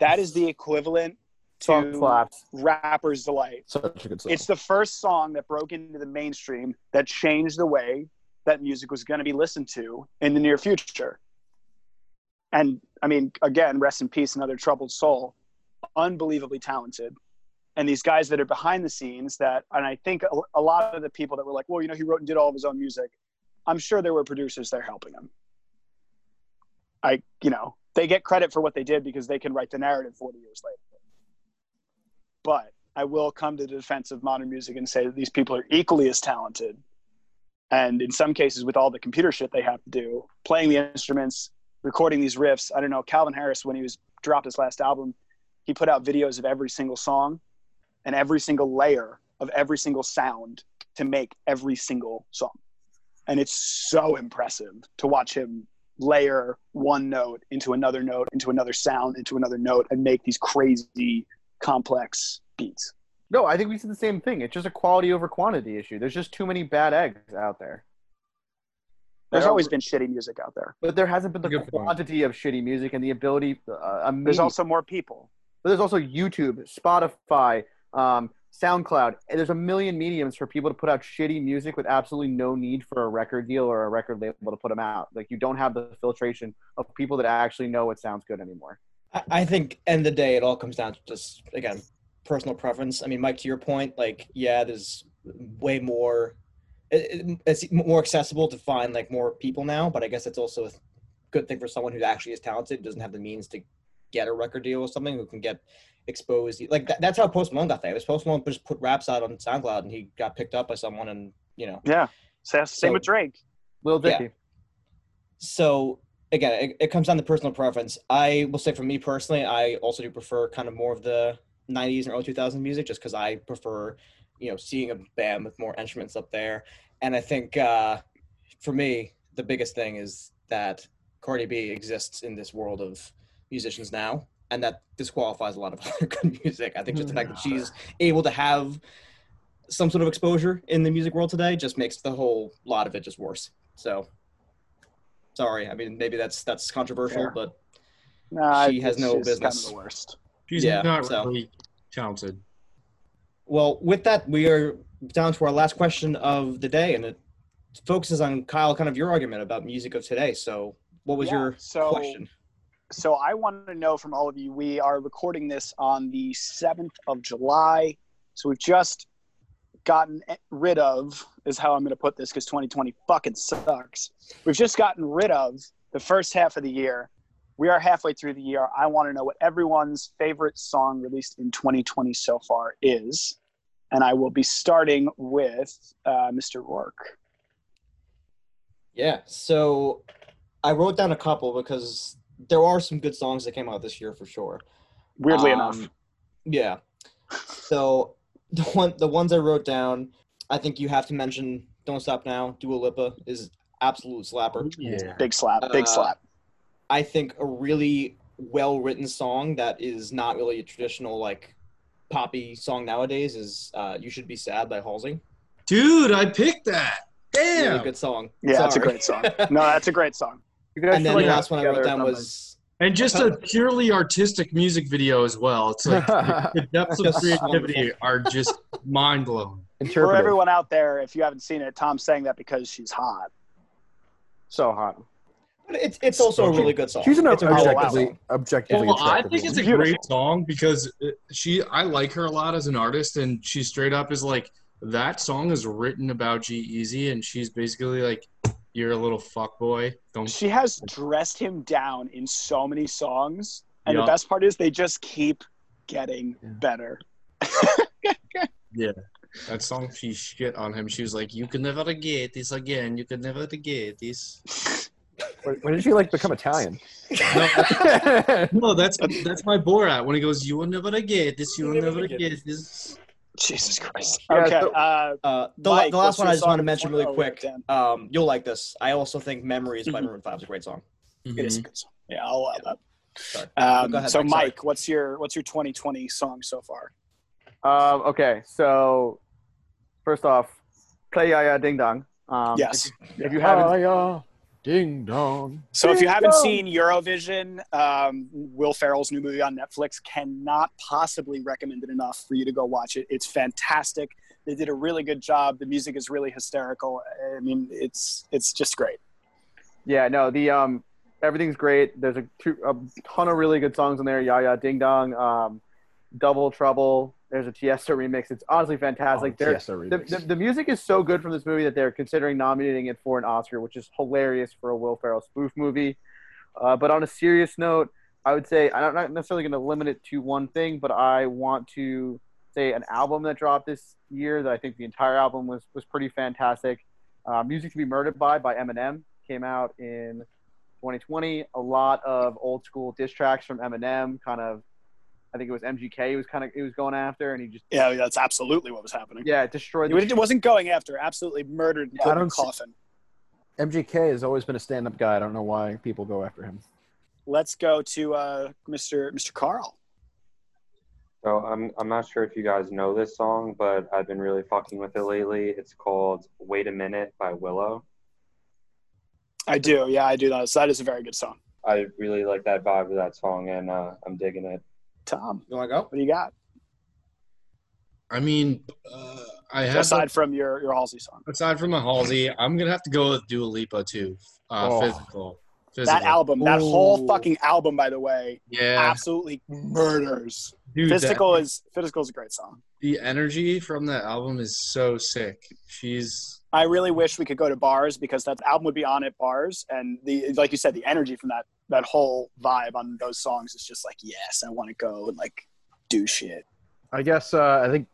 that is the equivalent song to slaps rapper's delight. such a good song. It's the first song that broke into the mainstream that changed the way that music was going to be listened to in the near future. And I mean, again, rest in peace, another troubled soul, unbelievably talented. And these guys that are behind the scenes that, and I think a, a lot of the people that were like, well, you know, he wrote and did all of his own music. I'm sure there were producers there helping him. I, you know, they get credit for what they did because they can write the narrative 40 years later. But I will come to the defense of modern music and say that these people are equally as talented. And in some cases, with all the computer shit they have to do, playing the instruments, recording these riffs. I don't know. Calvin Harris, when he was dropped his last album, he put out videos of every single song and every single layer of every single sound to make every single song. And it's so impressive to watch him layer one note into another note, into another sound, into another note, and make these crazy complex beats. no i think we said the same thing it's just a quality over quantity issue there's just too many bad eggs out there There's There are- always been shitty music out there. but there hasn't been the Good point. quantity of shitty music and the ability uh, There's also more people. But there's also YouTube, Spotify, um, SoundCloud. There's a million mediums for people to put out shitty music with absolutely no need for a record deal or a record label to put them out. Like you don't have the filtration of people that actually know what sounds good anymore. I, think end of the day, it all comes down to just again personal preference. I mean, Mike, to your point, like yeah, there's way more. It- it's more accessible to find like more people now, but I guess it's also a good thing for someone who actually is talented, doesn't have the means to get a record deal or something, who can get exposed. Like that, that's how Post Malone got famous. Post Malone just put raps out on SoundCloud, and he got picked up by someone, and you know, Yeah. Sa- Same So- with Drake. Lil Yeah. Dicky. So again, it, it comes down to personal preference. I will say for me personally, I also do prefer kind of more of the '90s and early 2000s music, just because I prefer, you know, seeing a band with more instruments up there. And I think uh, for me, the biggest thing is that Cardi B exists in this world of musicians now, and that disqualifies a lot of [laughs] other good music. I think just the fact that mm, she's able to have some sort of exposure in the music world today just makes the whole lot of it just worse. So sorry. I mean, maybe that's that's controversial, Fair. but Nah, She has no she's Kind business. of the worst. She's Yeah, not so- really talented. well, with that, we are down to our last question of the day, and it focuses on Kyle, kind of your argument about music of today. So, what was Yeah, your so- question? So I want to know from all of you. We are recording this on the seventh of July, so we've just gotten rid of is how I'm going to put this because 2020 fucking sucks. We've just gotten rid of the first half of the year. We are halfway through the year. I want to know what everyone's favorite song released in 2020 so far is, and I will be starting with uh, Mr. Rourke. Yeah. So, I wrote down a couple because there are some good songs that came out this year for sure. Weirdly Um, enough, Yeah. So the one the ones I wrote down, I think you have to mention "Don't Stop Now." Dua Lipa is absolute slapper. Yeah. big slap, big uh, slap. I think a really well written song that is not really a traditional like poppy song nowadays is uh, "You Should Be Sad" by Halsey. Dude, I picked that. Damn. Really good song. Yeah, that's a great song. [laughs] No, that's a great song. You guys and then like the last one I wrote down was And just a purely artistic music video as well. It's like the [laughs] depths of creativity are just [laughs] mind blowing. For everyone out there, if you haven't seen it, Tom's saying that because she's hot. so hot. but it's it's also a really good song. She's an it's a objectively, song. objectively Well, I think it's a woman. great song because she, I like her a lot as an artist, and she straight up is like, that song is written about G-Eazy, and she's basically like, you're a little fuck boy. Don't. She has dressed him down in so many songs, and Yeah. the best part is they just keep getting Yeah. better. [laughs] Yeah, that song, she shit on him. She was like, you can never get this again. You can never get this. When when did she like become Italian? [laughs] No, that's that's my Borat when he goes, you will never get this. You will never get this. Jesus Christ. [laughs] Yeah, Okay. so- uh, Uh, the, Mike, the last one I just want to mention really oh, quick. Um, you'll like this. I also think "Memories" by Mhm. Maroon Five is a great song. it is a good song. Yeah, I'll allow that. Sorry. Um, Go ahead, so, Mike, sorry. Mike, what's your what's your 2020 song so far? Um, okay, so first off, play Jaja Ding Dong. Um, yes. If, if you haven't, yeah. Ding dong. So if you haven't Bingo! seen Eurovision, um, Will Ferrell's new movie on Netflix cannot possibly recommend it enough for you to go watch it. It's fantastic. They did a really good job. The music is really hysterical. I mean, it's it's just great. yeah, no, the um, everything's great. There's a, two, a ton of really good songs in there. Jaja Ding Dong, um, Double Trouble. There's a Tiesto remix. It's honestly fantastic. Oh, Tiesto the, remix. the, the music is so good from this movie that they're considering nominating it for an Oscar, which is hilarious for a Will Ferrell spoof movie. Uh, but on a serious note, I would say I'm not necessarily going to limit it to one thing, but I want to say an album that dropped this year that I think the entire album was was pretty fantastic. Uh, Music to Be Murdered by by Eminem came out in 2020. A lot of old school diss tracks from Eminem, kind of. I think it was MGK. He was kind of he was going after, and he just Yeah, that's absolutely what was happening. yeah it destroyed. The It wasn't going after. Absolutely murdered Yeah, put I in a don't see- coffin. MGK has always been a stand-up guy. I don't know why people go after him. Let's go to uh, Mr. Mr. Carl. So I'm I'm not sure if you guys know this song, but I've been really fucking with it lately. It's called "Wait a Minute" by Willow. I do. Yeah, I do. That. So that is a very good song. I really like that vibe of that song, and uh, I'm digging it. Tom, You want to go? what do you got? I mean, uh, I have Aside from your your Halsey song, aside from the Halsey, I'm gonna have to go with Dua Lipa too. Uh, Oh. Physical. Physical. that album, that whole fucking album, by the way, Yeah. absolutely murders. Dude, Physical is Physical is a great song. the energy from that album is so sick. She's I really wish we could go to bars because that album would be on at bars, and the like you said, the energy from that that whole vibe on those songs is just like, yes, I want to go and like do shit. I guess uh, I think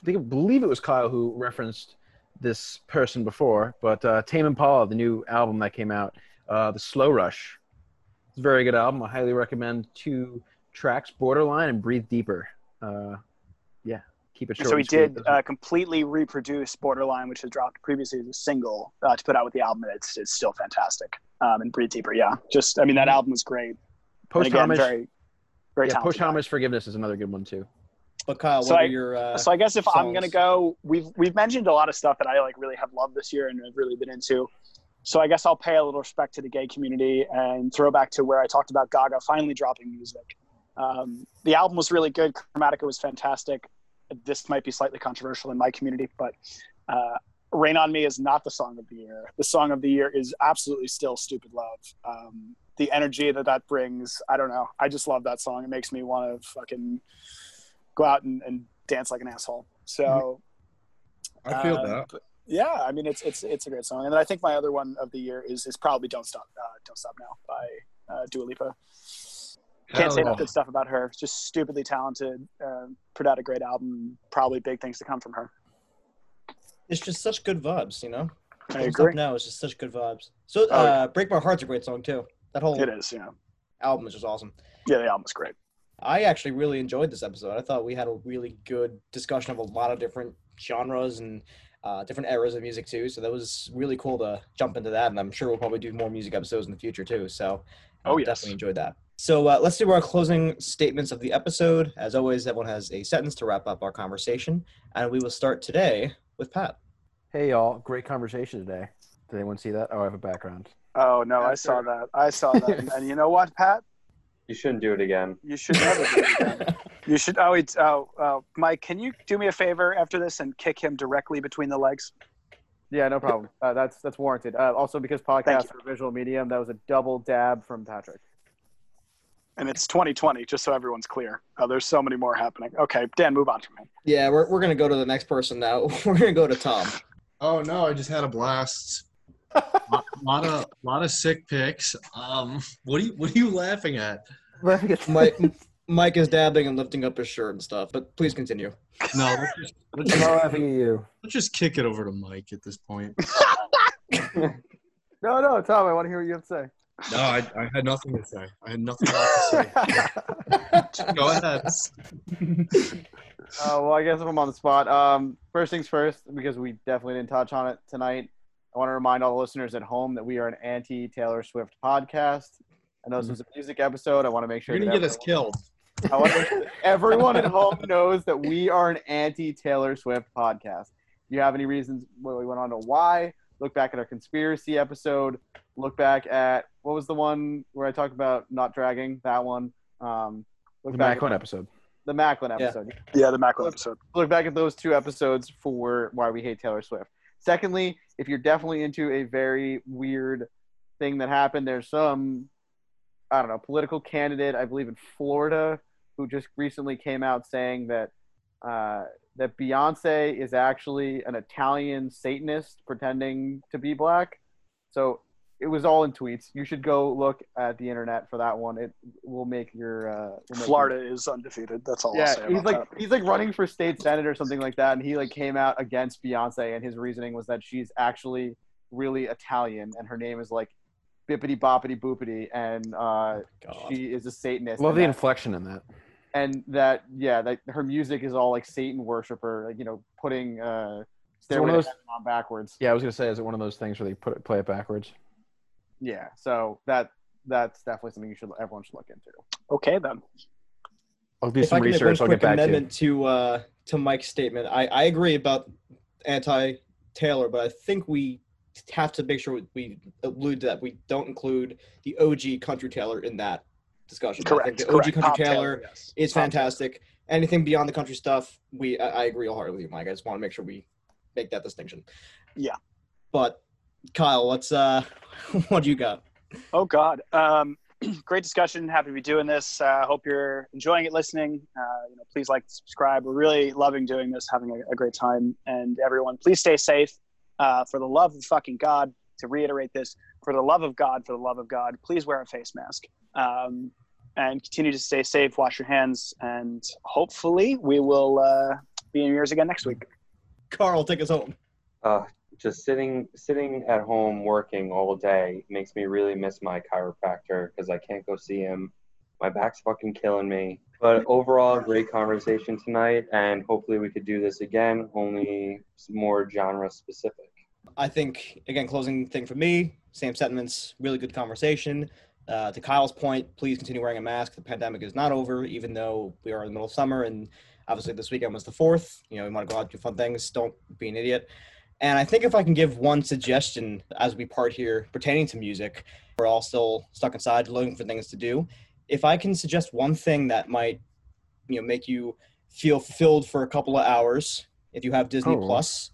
I think I believe it was Kyle who referenced this person before, but uh, Tame Impala, the new album that came out, uh, the Slow Rush. It's a very good album. I highly recommend two tracks, Borderline and Breathe Deeper. Uh, keep it short. so he did uh, completely reproduce Borderline, which was dropped previously as a single uh, to put out with the album, and it's it's still fantastic. Um, and Breathe Deeper, yeah, just I mean that album was great. And Post again, homage. very very yeah, talented. Post homage forgiveness is another good one too. But Kyle, So what I- your uh, so I guess if I'm gonna go, we've we've mentioned a lot of stuff that I like really have loved this year and have really been into. So I guess I'll pay a little respect to the gay community and throw back to where I talked about Gaga finally dropping music. Um, the album was really good. Chromatica was fantastic. This might be slightly controversial in my community, but uh, "Rain on Me" is not the song of the year. The song of the year is absolutely still "Stupid Love." Um, the energy that that brings, I don't know. I just love that song. It makes me want to fucking go out and, and dance like an asshole. So I feel um, that. yeah, I mean it's it's it's a great song. And then I think my other one of the year is is probably "Don't Stop uh, Don't Stop Now" by uh, Dua Lipa. Can't Hell say enough good stuff about her. Just stupidly talented. Uh, put out a great album. Probably big things to come from her. It's just such good vibes, you know. I agree. Now it's just such good vibes. So, Oh, uh, "Break My Heart's" a great song too. That whole It is. Yeah. album is just awesome. Yeah, the album's great. I actually really enjoyed this episode. I thought we had a really good discussion of a lot of different genres and uh, different eras of music too. So that was really cool to jump into that, and I'm sure we'll probably do more music episodes in the future too. So, Oh, uh, yes. definitely enjoyed that. So uh, let's do our closing statements of the episode. As always, everyone has a sentence to wrap up our conversation, and we will start today with Pat. Hey y'all, great conversation today. Did anyone see that? Oh, I have a background. Oh no, I saw her. that. I saw that. and, and you know what, Pat? You shouldn't do it again. You should never do it again. [laughs] You should. Oh, it's. Oh, oh, Mike, can you do me a favor after this and kick him directly between the legs? Yeah, no problem. Uh, that's that's warranted. Uh, also, because Thank podcasts are a visual medium, that was a double dab from Patrick. And it's 2020, just so everyone's clear. Oh, there's so many more happening. Okay, Dan, move on from me. yeah, we're, we're gonna go to the next person now. [laughs] We're gonna go to Tom. Oh no, I just had a blast. lot, [laughs] lot of lot of sick picks. Um, what are you what are you laughing at? Mike, Mike is dabbing and lifting up his shirt and stuff. But please continue. No, let's just, let's I'm just, laughing at you. let's just kick it over to Mike at this point. [laughs] No, no, Tom, I want to hear what you have to say. No, I, I had nothing to say. I had nothing to say. [laughs] Go ahead. Uh, well, I guess if I'm on the spot, um, first things first, because we definitely didn't touch on it tonight, I want to remind all the listeners at home that we are an anti Taylor Swift podcast. I know this was a music episode. I want to make sure You're gonna get us everyone- killed. I want to make sure [laughs] everyone at home knows that we are an anti Taylor Swift podcast. If you have any reasons well, we went on to why, look back at our conspiracy episode. Look back at what was the one where I talked about not dragging that one. Um, look The back Macklin at episode. the Macklin episode Yeah, yeah the Macklin episode. look back at those two episodes for why we hate Taylor Swift. Secondly, if you're definitely into a very weird thing that happened, there's some I don't know political candidate I believe in Florida who just recently came out saying that uh, that Beyonce is actually an Italian Satanist pretending to be black. So it was all in tweets. You should go look at the internet for that one. It will make your uh, will make your- Florida is undefeated. That's all I'll yeah, say he's about like that. he's like running for state senate or something like that, and he like came out against Beyonce, and his reasoning was that she's actually really Italian, and her name is like Bippity Boppity Boopity, and uh, God. she is a Satanist. Love the that, inflection in that. and that yeah, that her music is all like Satan worshiper, like you know, putting uh, Stairway one of those- on backwards. Yeah, I was gonna say, is it one of those things where they put it, play it backwards? Yeah, so that that's definitely something you should everyone should look into. Okay then. I'll do if I some can research. I'll quick get back to you. amendment to uh, to Mike's statement, I, I agree about anti Taylor, but I think we have to make sure we allude to that. We don't include the OG Country Taylor in that discussion. I think Correct. the OG. Country Tom Taylor yes. is Tom fantastic. Anything beyond the country stuff, we I, I agree wholeheartedly with you, Mike. I just want to make sure we make that distinction. Yeah. But Kyle, what's uh, [laughs] what do you got? Oh God, um, [clears throat] great discussion. Happy to be doing this. Uh, hope you're enjoying it, listening. Uh, you know, please like, subscribe. We're really loving doing this, having a, a great time. And everyone, please stay safe. Uh, for the love of fucking God, to reiterate this, for the love of God, for the love of God, please wear a face mask. Um, and continue to stay safe. Wash your hands, and hopefully we will uh, be in yours again next week. Carl, take us home. Uh, just sitting sitting at home working all day makes me really miss my chiropractor because I can't go see him. My back's fucking killing me. But overall, great conversation tonight, and hopefully we could do this again, only more genre specific. I think again, closing thing for me, same sentiments. Really good conversation. Uh, to Kyle's point, please continue wearing a mask. The pandemic is not over, even though we are in the middle of summer, and obviously this weekend was the fourth. You know, we want to go out do fun things. Don't be an idiot. And I think if I can give one suggestion as we part here pertaining to music, we're all still stuck inside looking for things to do. If I can suggest one thing that might, you know, make you feel fulfilled for a couple of hours, if you have Disney Oh. Plus,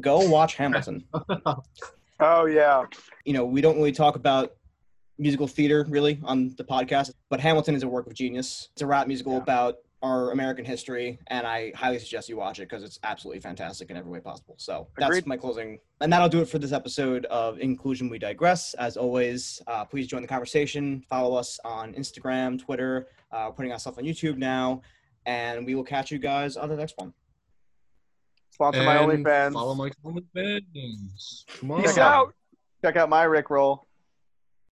go watch Hamilton. [laughs] Oh yeah. you know, we don't really talk about musical theater really on the podcast, but Hamilton is a work of genius. It's a rap musical about our American history, and I highly suggest you watch it because it's absolutely fantastic in every way possible. So that's my closing, and that'll do it for this episode of Inclusion We Digress. As always, uh, please join the conversation. Follow us on Instagram, Twitter. Uh, we're putting ourselves on YouTube now, and we will catch you guys on the next one. Sponsor my OnlyFans. Follow my OnlyFans. Come on. Check out- out. Check out my Rick roll.